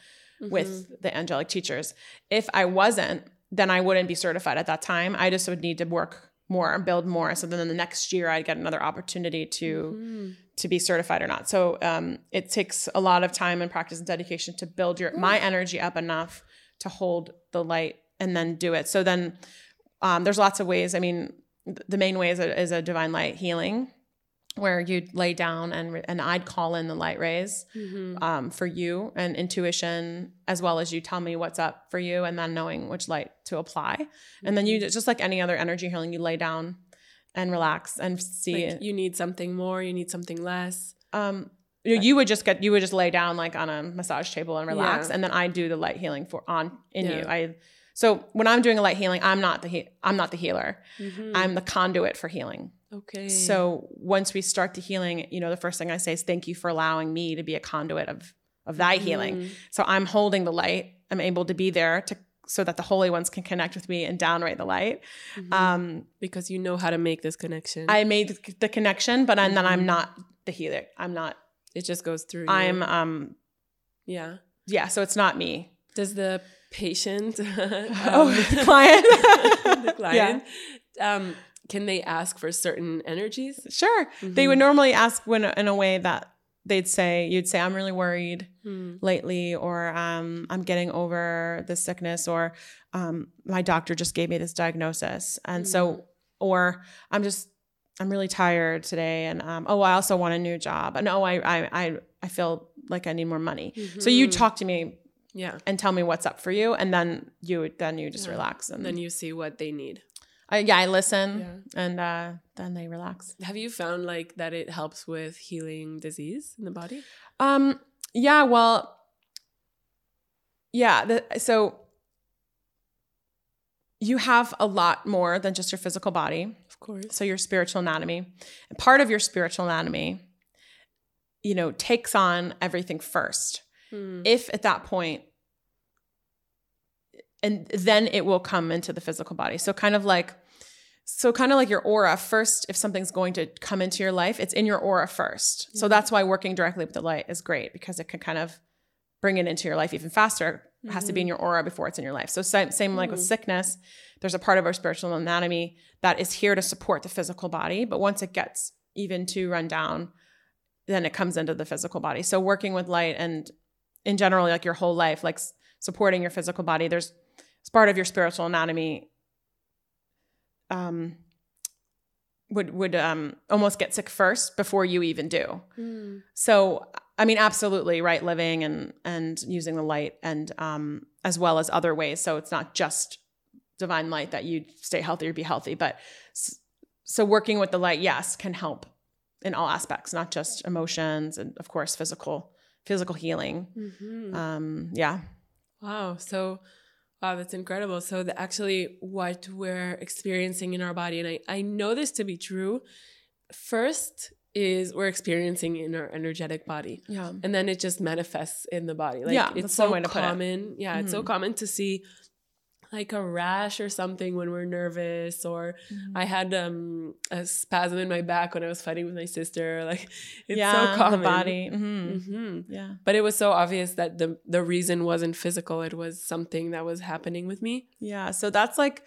mm-hmm. with the angelic teachers. If I wasn't, then I wouldn't be certified at that time. I just would need to work more and build more. So then the next year I'd get another opportunity to mm-hmm. to be certified or not. So um, it takes a lot of time and practice and dedication to build your my energy up enough to hold the light and then do it. So then um, there's lots of ways. I mean, the main way is a, is a divine light healing where you'd lay down and and I'd call in the light rays mm-hmm. um, for you and intuition as well as you tell me what's up for you and then knowing which light to apply mm-hmm. and then you mm-hmm. just like any other energy healing you lay down and relax and see like you need something more you need something less um you would just get you would just lay down like on a massage table and relax Yeah. and then i do the light healing for on in you i so when i'm doing a light healing i'm not the he- i'm not the healer Mhm. i'm the conduit for healing okay. so once we start the healing you know the first thing i say is thank you for allowing me to be a conduit of of thy healing Mhm. so i'm holding the light i'm able to be there to so that the holy ones can connect with me and downright the light Mhm. um because you know how to make this connection. i made the, connection but I'm, then i'm not the healer i'm not it just goes through. you. i'm um yeah. yeah so it's not me Does the patient, Oh, um, the client. the client, um, can they ask for certain energies? Sure. They would normally ask when in a way that they'd say, you'd say, I'm really worried Hmm. lately, or um, I'm getting over this sickness, or um, my doctor just gave me this diagnosis. And so, or I'm just, I'm really tired today. And um, oh, I also want a new job. And oh, I, I, I, I feel like I need more money. So you Mhm. talk to me Yeah. and tell me what's up for you. And then you, then you just Yeah. relax. And then you see what they need. I, yeah, I listen Yeah. and uh, then they relax. Have you found like that it helps with healing disease in the body? Um, yeah, well, yeah, the, so you have a lot more than just your physical body. Of course. So your spiritual anatomy, and part of your spiritual anatomy, you know, takes on everything first. Hmm. If at that point, and then it will come into the physical body. So kind of like, so kind of like your aura first. If something's going to come into your life, it's in your aura first. So that's why working directly with the light is great because it can kind of bring it into your life even faster. It has to be in your aura before it's in your life. So same, same like with Mhm. sickness, there's a part of our spiritual anatomy that is here to support the physical body. But once it gets even too run down, then it comes into the physical body. So working with light and in general, like your whole life, like supporting your physical body, there's it's part of your spiritual anatomy. Um, would would um almost get sick first before you even do. Hmm. So I mean, absolutely right living and and using the light and um as well as other ways. So it's not just divine light that you stay healthy or be healthy, but so working with the light, yes, can help in all aspects, not just emotions and of course physical physical healing. Mhm. Um, yeah. Wow. So, wow, that's incredible. So, the, actually, what we're experiencing in our body, and I, I know this to be true, first is we're experiencing in our energetic body. Yeah. And then it just manifests in the body. Like Yeah, it's so one way to put it. common. Yeah, it's so Mhm. common to see like a rash or something when we're nervous or Mm-hmm. I had um a spasm in my back when I was fighting with my sister. Like it's yeah, so common. The body. hmm hmm Yeah. But it was so obvious that the the reason wasn't physical. It was something that was happening with me. Yeah. So that's like,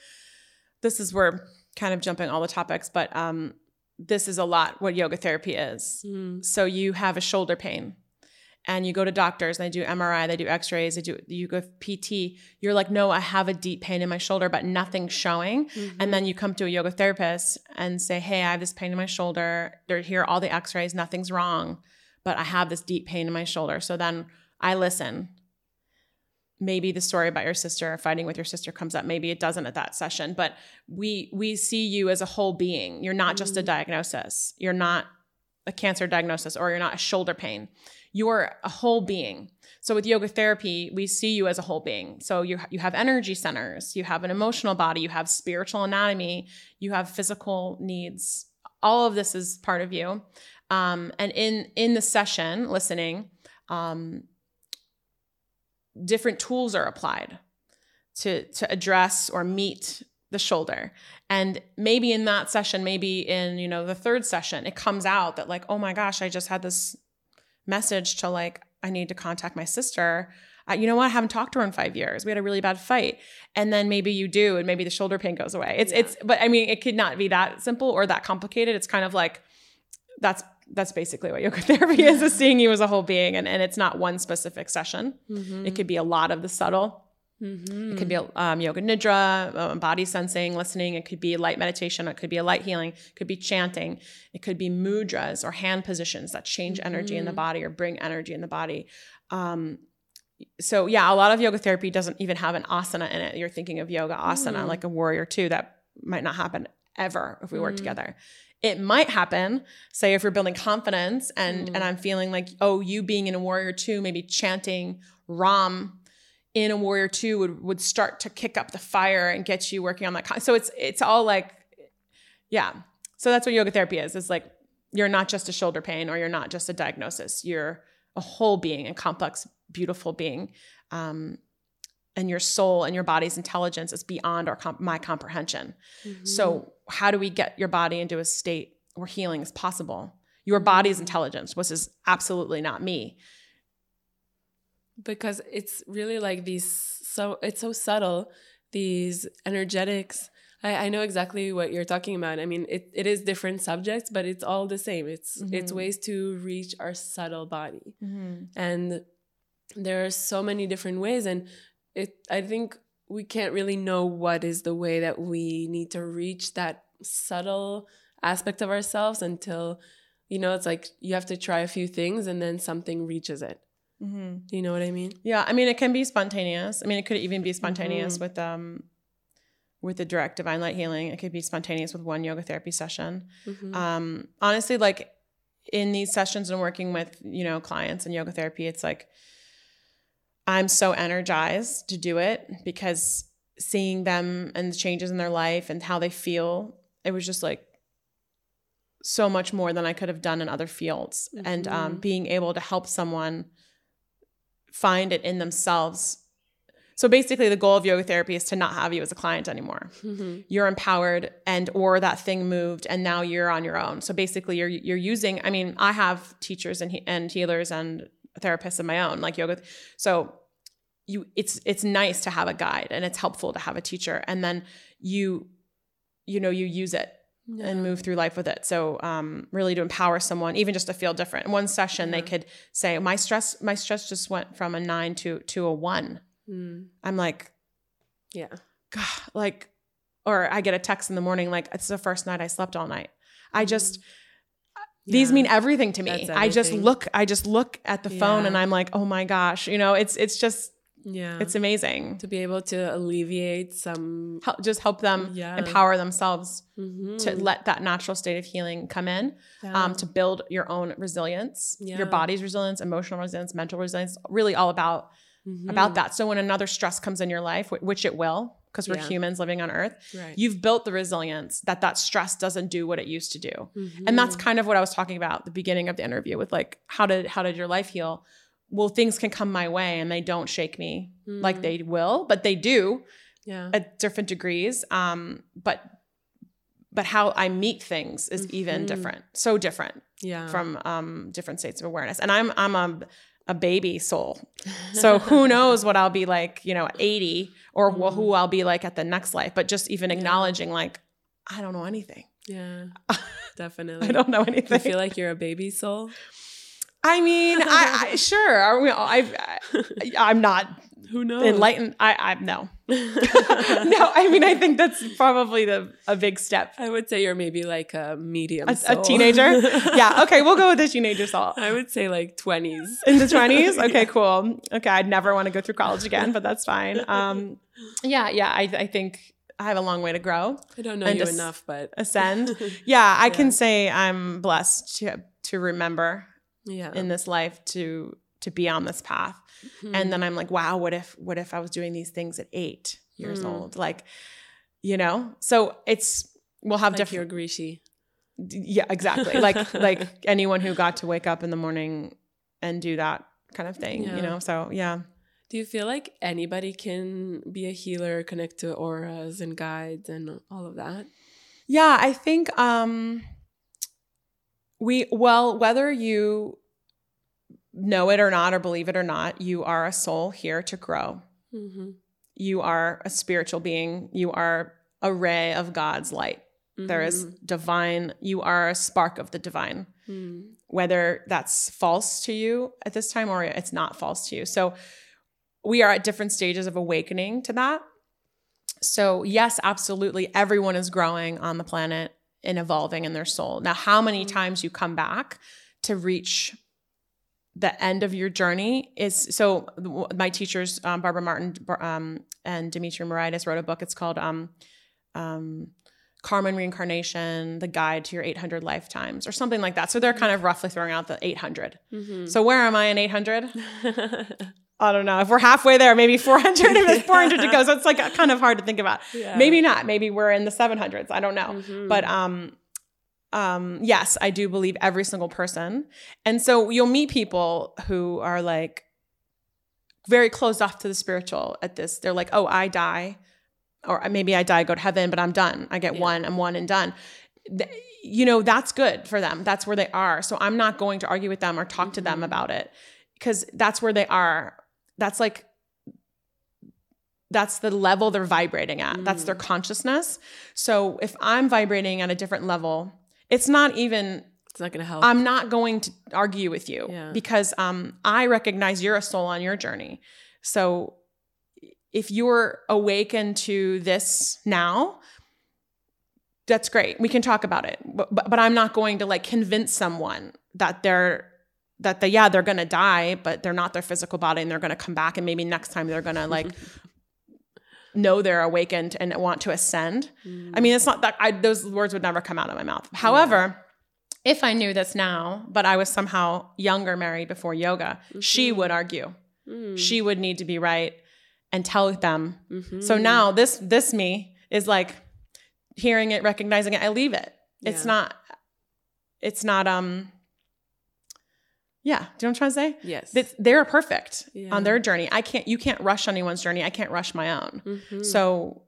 this is where kind of jumping all the topics, but um, this is a lot what yoga therapy is. Mm. So you have a shoulder pain and you go to doctors and they do MRI, they do x-rays, they do, you go PT. You're like, no, I have a deep pain in my shoulder, but nothing's showing. Mm-hmm. And then you come to a yoga therapist and say, hey, I have this pain in my shoulder. They're here, all the x-rays, nothing's wrong, but I have this deep pain in my shoulder. So then I listen. Maybe the story about your sister or fighting with your sister comes up. Maybe it doesn't at that session, but we we see you as a whole being. You're not just a Mm. diagnosis. You're not a cancer diagnosis or you're not a shoulder pain. You're a whole being. So with yoga therapy, we see you as a whole being. So you you have energy centers, you have an emotional body, you have spiritual anatomy, you have physical needs. All of this is part of you. Um, and in in the session, listening, um, different tools are applied to to address or meet the shoulder and maybe in that session maybe in you know the third session it comes out that like oh my gosh i just had this message to like i need to contact my sister. Uh, you know what? I haven't talked to her in five years. We had a really bad fight. And then maybe you do and maybe the shoulder pain goes away. It's Yeah. it's but i mean it could not be that simple or that complicated. It's kind of like that's that's basically what yoga therapy is is seeing you as a whole being and, and it's not one specific session. Mm-hmm. it could be a lot of the subtle Mm-hmm. it could be um, yoga nidra, uh, body sensing, listening. It could be light meditation. It could be a light healing. It could be chanting. It could be mudras or hand positions that change energy in the Mhm. body or bring energy in the body. Um, so yeah, a lot of yoga therapy doesn't even have an asana in it. You're thinking of yoga asana, Mm. like a warrior two, that might not happen ever if we work Mm. together. it might happen say if you're building confidence and Mm. and i'm feeling like oh you being in a warrior two maybe chanting ram in a warrior two would would start to kick up the fire and get you working on that con- so it's it's all like yeah so that's what yoga therapy is it's like you're not just a shoulder pain or you're not just a diagnosis you're a whole being a complex beautiful being um, and your soul and your body's intelligence is beyond our comp- my comprehension Mm-hmm. so, how do we get your body into a state where healing is possible? Your body's intelligence, which is absolutely not me. Because it's really like these so it's so subtle these energetics. I, I know exactly what you're talking about. I mean it, it is different subjects but it's all the same. It's it's Mhm. ways to reach our subtle body. And there are so many different ways and it i think we can't really know what is the way that we need to reach that subtle aspect of ourselves until you know it's like you have to try a few things and then something reaches it Mm-hmm. do you know what i mean Yeah, I mean, it can be spontaneous. I mean, it could even be spontaneous Mhm. with um, with the direct divine light healing. It could be spontaneous with one yoga therapy session. Mhm. Um, honestly, like in these sessions and working with you know clients in yoga therapy, it's like I'm so energized to do it because seeing them and the changes in their life and how they feel, it was just like so much more than I could have done in other fields. And um, Mhm. being able to help someone find it in themselves. So basically, the goal of yoga therapy is to not have you as a client anymore. Mhm. you're empowered and or that thing moved and now you're on your own. So basically you're you're using i mean i have teachers and he, and healers and therapists of my own like yoga. So you it's it's nice to have a guide and it's helpful to have a teacher. And then you you know you use it and move through life with it. So um really to empower someone even just to feel different. In one session they could say my stress my stress just went from a 9 to to a 1 Mm. i'm like yeah. God, like, or I get a text in the morning, like, it's the first night I slept all night. I just, these mean everything to me. I just look, I just look at the phone and I'm like, oh my gosh, you know, it's, it's just, yeah it's amazing. to be able to alleviate some Help, just help them Yeah. empower themselves Mhm. to let that natural state of healing come in, Yeah. um, to build your own resilience, Yeah. your body's resilience, emotional resilience, mental resilience, really all about, Mhm. about that. So when another stress comes in your life, which it will, because we're humans living on earth, right you've built the resilience that that stress doesn't do what it used to do and that's Mhm. kind of what i was talking about at the beginning of the interview with like how did how did your life heal well things can come my way and they don't shake me like Mhm. they will but they do yeah at different degrees um but but how i meet things is even Mhm. different so different yeah from um different states of awareness and i'm i'm a a baby soul so who knows what I'll be like, you know, at 80 or wh- who I'll be like at the next life. But just even Mm. Yeah. acknowledging, like, I don't know anything. yeah definitely I don't know anything. you feel like you're a baby soul I mean, I, I sure. Are we, I, I, I'm not who knows enlightened. I, I no, no. I mean, I think that's probably the a big step. I would say you're maybe like a medium A, a teenager. yeah. Okay. We'll go with the teenager soul. I would say like 20s in the 20s okay Yeah. cool okay i'd never want to go through college again but that's fine um yeah yeah i, I think i have a long way to grow I don't know you as- enough but ascend yeah i Yeah. can say i'm blessed to to remember yeah in this life to to be on this path Mhm. and then i'm like wow what if what if i was doing these things at eight years Mm. old like you know so it's we'll have like different Grishi yeah exactly like like anyone who got to wake up in the morning and do that kind of thing Yeah. you know so yeah Do you feel like anybody can be a healer, connect to auras and guides and all of that? Yeah, I think um we well, whether you know it or not or believe it or not, you are a soul here to grow. Mm-hmm. You are a spiritual being. You are a ray of God's light. There is Mm-hmm. divine, you are a spark of the divine. Mm-hmm. Whether that's false to you at this time or it's not false to you. So we are at different stages of awakening to that. So, yes, absolutely, everyone is growing on the planet and evolving in their soul. Now, how many times you come back to reach the end of your journey is so. My teachers, um, Barbara Martin um, and Dimitri Moraitis, wrote a book. It's called um, um, karma reincarnation, the guide to your 800 lifetimes, or something like that. So they're kind of roughly throwing out the 800. Mm-hmm. So where am I in 800? I don't know. If we're halfway there, maybe 400, if there's 400 to go. So it's like kind of hard to think about. Yeah. Maybe not. Maybe we're in the 700s. I don't know. Mhm. But um, um, yes, I do believe every single person. And so you'll meet people who are like very closed off to the spiritual at this. They're like, oh, I die, or maybe I die, go to heaven, but I'm done. I get Yeah. one, I'm one and done. Th- You know, that's good for them. That's where they are. So I'm not going to argue with them or talk to them Mhm. about it because that's where they are. That's like, that's the level they're vibrating at. That's their consciousness. So if I'm vibrating at a different level, it's not even it's not gonna help. I'm not going to argue with you Yeah. because um, I recognize you're a soul on your journey. So if you're awakened to this now, that's great. We can talk about it, but, but, but I'm not going to like convince someone that they're that they yeah they're gonna die, but they're not their physical body and they're gonna come back and maybe next time they're gonna like know they're awakened and want to ascend. I mean, it's not that I, those words would never come out of my mouth. However, if I knew this now, but I was somehow younger married before yoga, she would argue. Mm. She would need to be right and tell them. Mhm. So now this this me is like hearing it, recognizing it, I leave it. It's Yeah. not it's not um yeah, do you know what I'm trying to say? yes. They're perfect Yeah. on their journey. I can't you can't rush anyone's journey. I can't rush my own. Mhm. So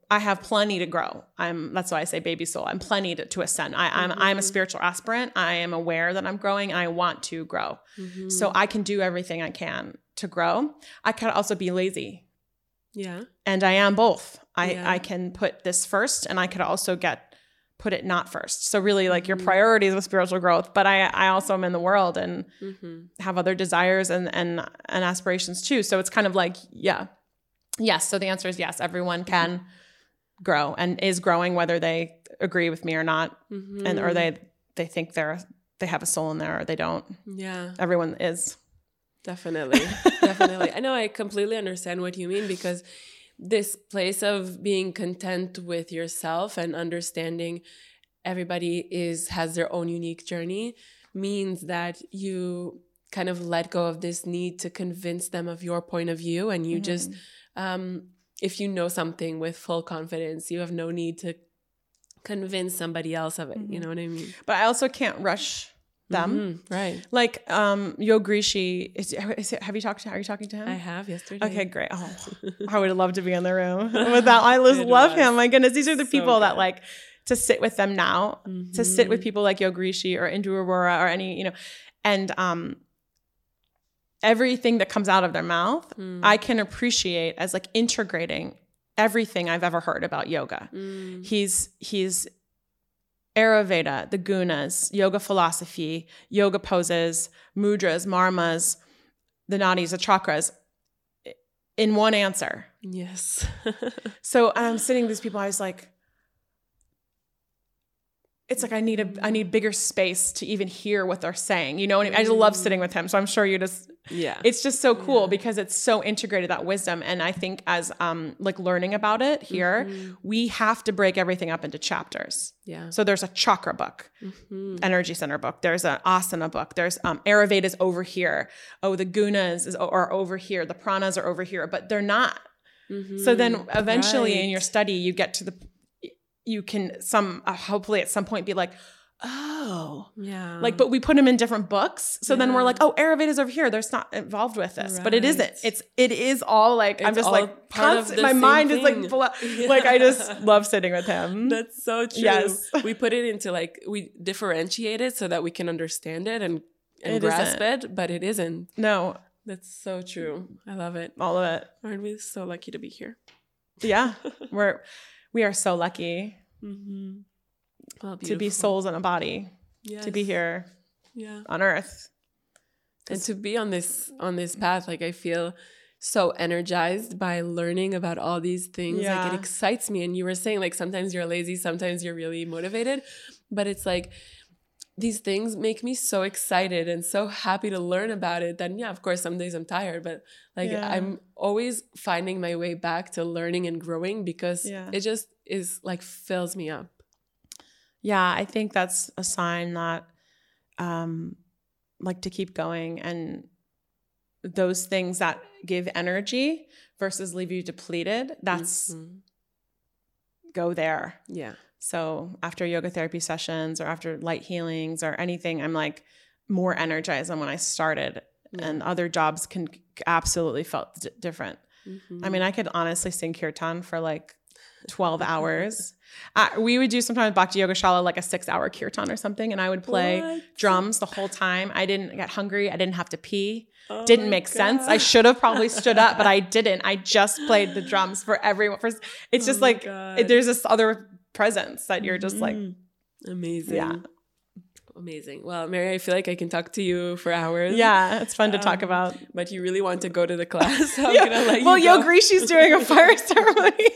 I have plenty to grow. I'm that's why I say baby soul. I'm plenty to, to ascend. I, I'm I'm a spiritual aspirant. I am aware that I'm growing. I want to grow. Mhm. So I can do everything I can to grow. I can also be lazy. yeah. And I am both. I, Yeah. I can put this first and I could also get put it not first. So really like your Mhm. priorities with spiritual growth. But I I also am in the world and Mm-hmm. have other desires and and and aspirations too. So it's kind of like, yeah. Yes. So the answer is yes. Everyone can grow and is growing whether they agree with me or not. Mm-hmm. And or they they think they're they have a soul in there or they don't. yeah. Everyone is. Definitely. Definitely. I know I completely understand what you mean because this place of being content with yourself and understanding everybody is has their own unique journey means that you kind of let go of this need to convince them of your point of view and you just um if you know something with full confidence you have no need to convince somebody else of it you Mhm. know what i mean But I also can't rush them. Mhm, right Like um Yogrishi, is, is it, have you talked to? Are you talking to him? i have yesterday Okay, great. Oh, I would love to be in the room with that. I just love was him. My goodness, these are the so people that like to sit with them now, to sit with Mhm. people like Yogrishi or Indu Arora or any, you know, and um, everything that comes out of their mouth, Mm. I can appreciate as like integrating everything I've ever heard about yoga. Mm. He's he's Ayurveda, the gunas, yoga philosophy, yoga poses, mudras, marmas, the nadis, the chakras, in one answer. Yes. So I'm sitting with these people. I was like, it's like I need a I need bigger space to even hear what they're saying. You know, what I, mean? I just love sitting mm. with him. So I'm sure you just yeah. it's just so cool Yeah. because it's so integrated that wisdom. And I think as um like learning about it here, Mhm. we have to break everything up into chapters. yeah. So there's a chakra book, Mhm. energy center book. There's an asana book. There's um Ayurveda is over here. Oh, the gunas is are over here. The pranas are over here, but they're not. So then eventually in your study, you get to the you can some uh, hopefully at some point be like, oh. yeah. Like, but we put them in different books. So then we're like, oh, Ayurveda's over here. There's not involved with this, but it isn't. It's it is all like I'm just like constant, my mind is like thing. blo- like I just love sitting with him. That's so true. Yes. we put it into like we differentiate it so that we can understand it and, and It grasp isn't. it, but it isn't. no, That's so true. I love it. all of it. Aren't we so lucky to be here? Yeah, we're we are so lucky Mm-hmm. Well, to be souls in a body, to be here Yeah. on Earth. and to be on this on this path like i feel so energized by learning about all these things like it excites me and you were saying like sometimes you're lazy sometimes you're really motivated but it's like these things make me so excited and so happy to learn about it then yeah of course some days i'm tired but like Yeah. i'm always finding my way back to learning and growing because Yeah. it just is like fills me up Yeah, I think that's a sign that um like to keep going and those things that give energy versus leave you depleted, that's Mhm. go there. Yeah. So after yoga therapy sessions or after light healings or anything, I'm like more energized than when I started. And other jobs can absolutely felt d- different. Mhm. I mean, I could honestly sing kirtan for like 12 hours. Uh, we would do sometimes Bhakti Yoga Shala, like a six hour kirtan or something, and I would play What? drums the whole time. I didn't get hungry. I didn't have to pee. Oh didn't make sense. I should have probably stood up, but I didn't. I just played the drums for everyone. For, it's Oh just like, it- there's this other presence that you're just like, Mhm. amazing. Yeah. Amazing. Well, Merry, I feel like I can talk to you for hours. yeah, it's fun to talk Um, about. But you really want to go to the class. So I'm Yeah. gonna let you well, go. Yogrishi's doing a fire ceremony.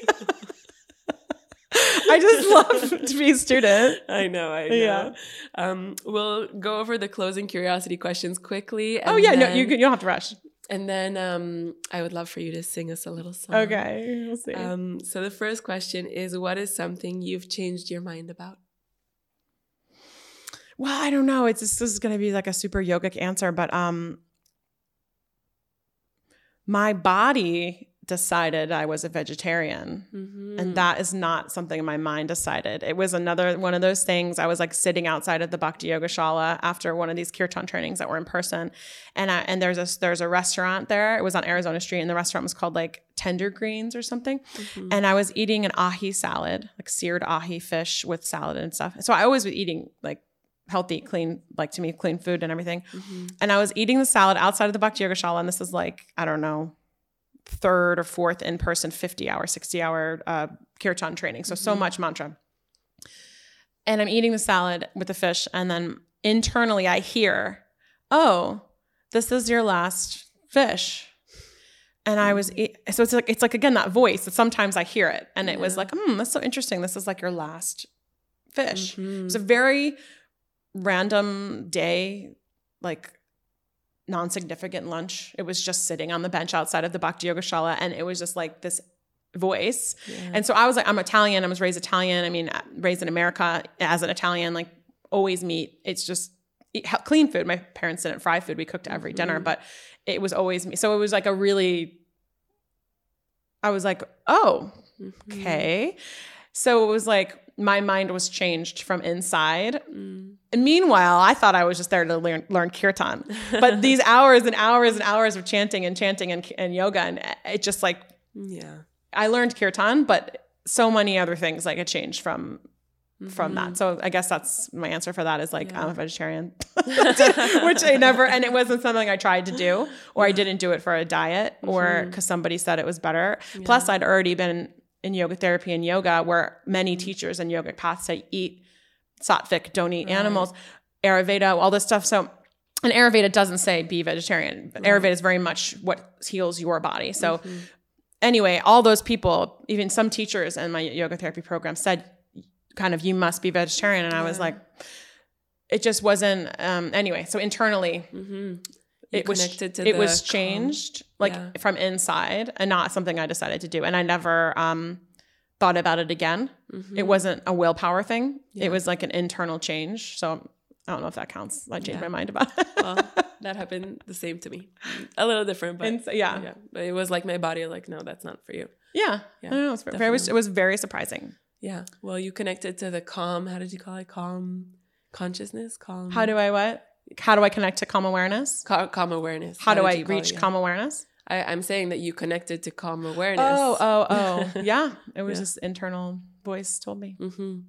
I just love to be a student. I know, I know. Yeah. Um, we'll go over the closing curiosity questions quickly. Oh yeah, no, you can, you don't have to rush. And then um, I would love for you to sing us a little song. Okay, we'll see. Um, so the first question is, what is something you've changed your mind about? well, I don't know. It's this is going to be like a super yogic answer, but um, my body decided I was a vegetarian. Mm-hmm. And that is not something my mind decided. It was another one of those things. I was like sitting outside of the Bhakti Yoga Shala after one of these kirtan trainings that were in person, and I, and there's a there's a restaurant there. It was on Arizona Street, and the restaurant was called like Tender Greens or something. Mhm. And I was eating an ahi salad, like seared ahi fish with salad and stuff. So I always was eating like healthy, clean, like to me, clean food and everything. Mhm. And I was eating the salad outside of the Bhakti Yoga Shala, and this is like, I don't know, third or fourth in person 50 hour, 60 hour uh, kirtan training. So, so Mhm. much mantra. And I'm eating the salad with the fish, and then internally I hear, oh, this is your last fish. And I was, e- so it's like, it's like again, that voice that sometimes I hear it. And it was like, hmm, that's so interesting. This is like your last fish. It Mhm. was a very random day, like non-significant lunch. It was just sitting on the bench outside of the Bhakti Yoga Shala, and it was just like this voice. Yeah. And so I was like, I'm Italian. I was raised Italian. I mean, raised in America as an Italian, like always meat. It's just eat clean food. My parents didn't fry food. We cooked every dinner, Mhm. but it was always me. So it was like a really, I was like, oh, Mhm. okay. So it was like my mind was changed from inside. Mm. And meanwhile, I thought I was just there to learn, learn kirtan. But these hours and hours and hours of chanting and chanting and, and yoga, and it just like, yeah. I learned kirtan, but so many other things like it changed from from Mhm. that. So I guess that's my answer for that is like Yeah. I'm a vegetarian, which I never, and it wasn't something I tried to do, or I didn't do it for a diet, or because somebody said it was better. Plus, I'd already been in yoga therapy and yoga, where many teachers in yogic paths say eat sattvic, don't eat Right. animals, Ayurveda, all this stuff. So. And Ayurveda doesn't say be vegetarian. But Ayurveda is very much what heals your body. So Mhm. anyway, all those people, even some teachers in my yoga therapy program said, kind of, you must be vegetarian. And I was like, it just wasn't, um, anyway. So internally, Mhm. It was, to it the was changed like Yeah. from inside and not something I decided to do. And I never, um, thought about it again. Mhm. It wasn't a willpower thing. Yeah. It was like an internal change. So I don't know if that counts. I changed Yeah. my mind about it. well, that happened the same to me. A little different, but so- yeah. yeah. But it was like my body, like, no, that's not for you. yeah. Yeah, I don't know. It was, very, it was, definitely. it was very surprising. Yeah. Well, you connected to the calm. How did you call it? Calm consciousness. Calm. How do I what? How do I connect to calm awareness? Ca- calm awareness? How do I it? reach calm awareness? I, I'm saying that you connected to calm awareness. Oh, oh, oh. yeah. It was Yeah. just internal voice told me. hmm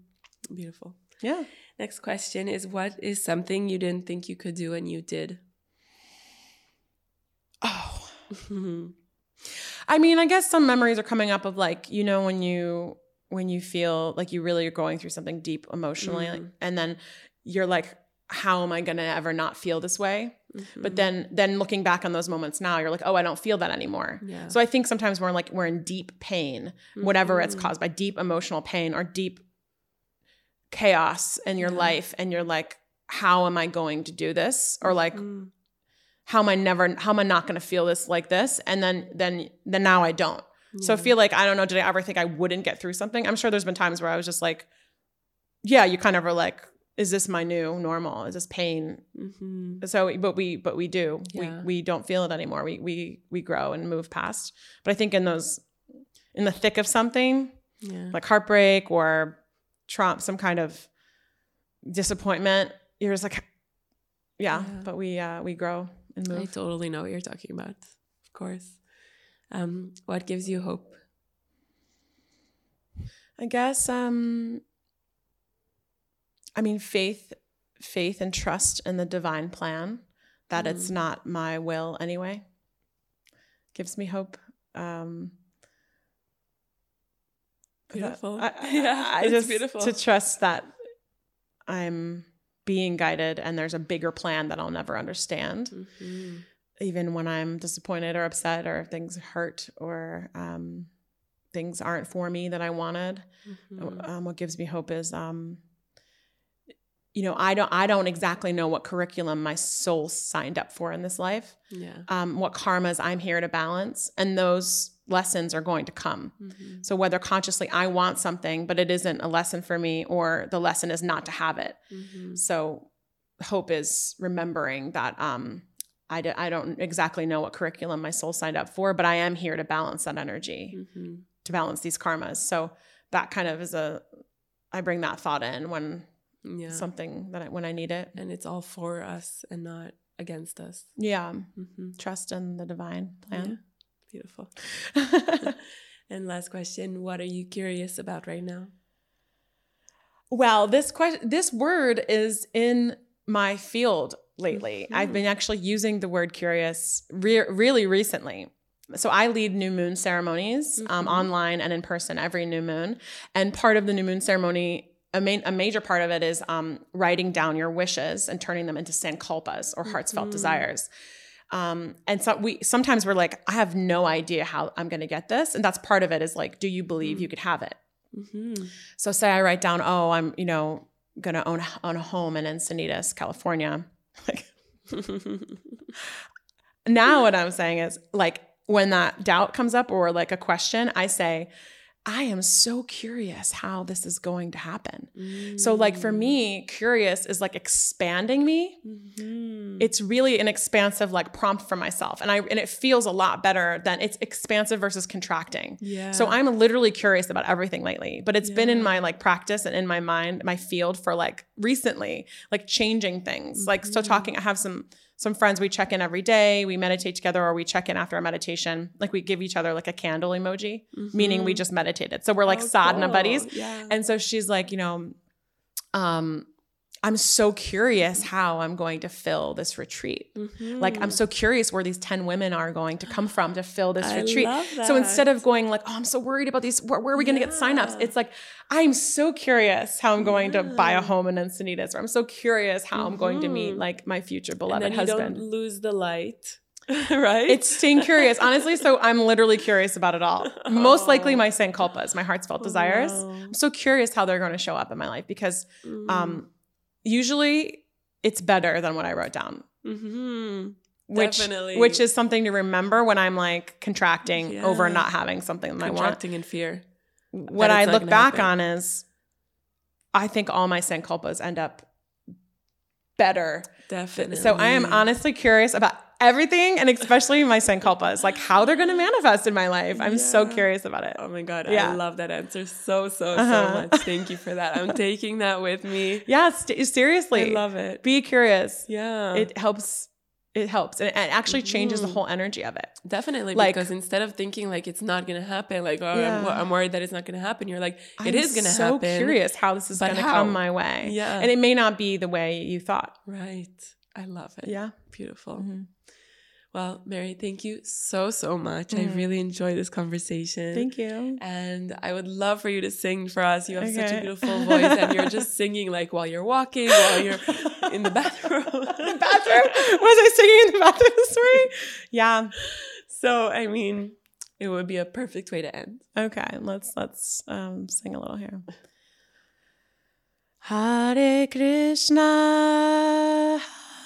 Beautiful. Yeah. Next question is: What is something you didn't think you could do and you did? Oh. Mhm. I mean, I guess some memories are coming up of like, you know, when you when you feel like you really are going through something deep emotionally like, Mhm. and then you're like how am I going to ever not feel this way? But Mhm. then then looking back on those moments now, you're like, "Oh, I don't feel that anymore." yeah. So I think sometimes we're like we're in deep pain, whatever it's caused by deep emotional pain or deep chaos in your Yeah. life and you're like how am I going to do this? Or like Mhm. how am I never how am I not going to feel this like this? And then then then now I don't. So I feel like I don't know did I ever think I wouldn't get through something? I'm sure there's been times where I was just like yeah, you kind of are like, is this my new normal? Is this pain? Mm-hmm. So, but we, but we do. Yeah. We we don't feel it anymore. We we we grow and move past. But I think in those, in the thick of something Yeah. like heartbreak or Trump, some kind of disappointment, you're just like, yeah. Yeah. But we uh we grow and move. I totally know what you're talking about. Of course. Um, what gives you hope? I guess um I mean faith faith and trust in the divine plan that it's Mhm. not my will anyway gives me hope um Beautiful. I, I- Yeah, I just beautiful. to trust that I'm being guided and there's a bigger plan that I'll never understand Mhm. even when I'm disappointed or upset or things hurt or um, things aren't for me that I wanted. Mhm. Um, what gives me hope is, um, you know, I don't I don't exactly know what curriculum my soul signed up for in this life, Yeah. um, what karmas I'm here to balance, and those lessons are going to come. Mhm. So whether consciously I want something, but it isn't a lesson for me, or the lesson is not to have it. Mhm. So hope is remembering that um, I, d- I don't exactly know what curriculum my soul signed up for, but I am here to balance that energy, Mhm. to balance these karmas. So that kind of is a, I bring that thought in when Yeah. something that I, when I need it. and it's all for us and not against us. Yeah. hmm Trust in the divine plan. Beautiful. and last question What are you curious about right now? well, this question, this word is in my field lately. I've Mhm. been actually using the word curious re- really recently. So I lead new moon ceremonies um, Mhm. online and in person every new moon, and part of the new moon ceremony. A, main, a major part of it is um, writing down your wishes and turning them into sankalpas or heartfelt Mhm. desires. Um, and so we sometimes we're like, I have no idea how I'm going to get this, and that's part of it. Is like, do you believe Mm. you could have it? hmm So say I write down, oh, I'm, you know, gonna own own a home in Encinitas, California. Like now what I'm saying is like when that doubt comes up or like a question, I say, I am so curious how this is going to happen. So like for me, curious is like expanding me. Mhm. It's really an expansive like prompt for myself. And I and it feels a lot better than it's expansive versus contracting. yeah. So I'm literally curious about everything lately, but it's been in my like practice and in my mind, my field for like recently, like changing things. Like so Mhm. talking, I have some some friends we check in every day, we meditate together or we check in after a meditation. Like we give each other like a candle emoji, meaning we Mhm. just meditated. So we're like Oh, sadhana cool. buddies. Yeah. And so she's like, you know, um I'm so curious how I'm going to fill this retreat. Like I'm so curious where these 10 women are going to come from to fill this I retreat. So instead of going like, oh, I'm so worried about these, where, where are we going to get signups? Yeah. It's like, I'm so curious how I'm going to buy a home in Encinitas, or I'm so curious how I'm going to meet Mhm. like my future beloved husband. don't lose the light, right? It's staying curious, honestly. So I'm literally curious about it all. Most likely my sankalpas, my heart's felt desires. Wow. I'm so curious how they're going to show up in my life because Mm. um, usually it's better than what I wrote down. Mhm. Which, Definitely. which is something to remember when I'm like contracting over Yeah. not having something that I want. contracting in fear. what I look back happen. on is I think all my sankalpas end up better. Definitely. So I am honestly curious about everything and especially my sankalpas, like how they're going to manifest in my life. I'm so curious about it. Oh my god, Yeah. I love that answer so so Uh-huh. so much. Thank you for that. I'm taking that with me. Yeah, st- seriously. I love it. Be curious. Yeah. It helps. It helps. And it actually changes the Mhm. whole energy of it. Definitely, Like- because instead of thinking like it's not gonna happen, like oh, Yeah. I'm, I'm worried that it's not gonna happen, you're like it I'm is gonna so happen. So curious how this is going to how? come my way. Yeah. And it may not be the way you thought. Right. I love it. Yeah. Beautiful. Mhm. Well, Merry, thank you so so much. I Mhm. really enjoyed this conversation. Thank you. And I would love for you to sing for us. You have such a beautiful voice, and you're just singing like while you're walking, while you're in the bathroom. the bathroom? Was I singing in the bathroom this morning? Yeah. So, I mean, it would be a perfect way to end. Okay, let's let's um, sing a little here. Hare Krishna,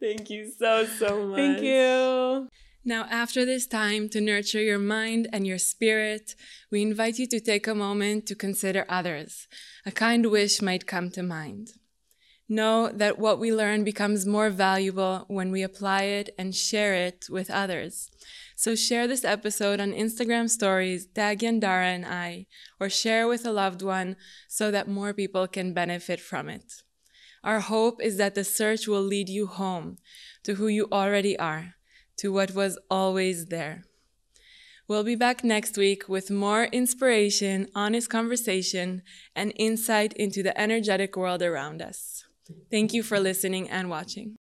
Thank you so, so much. Thank you. Now, after this time to nurture your mind and your spirit, we invite you to take a moment to consider others. A kind wish might come to mind. Know that what we learn becomes more valuable when we apply it and share it with others. So share this episode on Instagram stories, tag Yandara and I, or share with a loved one so that more people can benefit from it. Our hope is that the search will lead you home to who you already are, to what was always there. We'll be back next week with more inspiration, honest conversation, and insight into the energetic world around us. Thank you for listening and watching.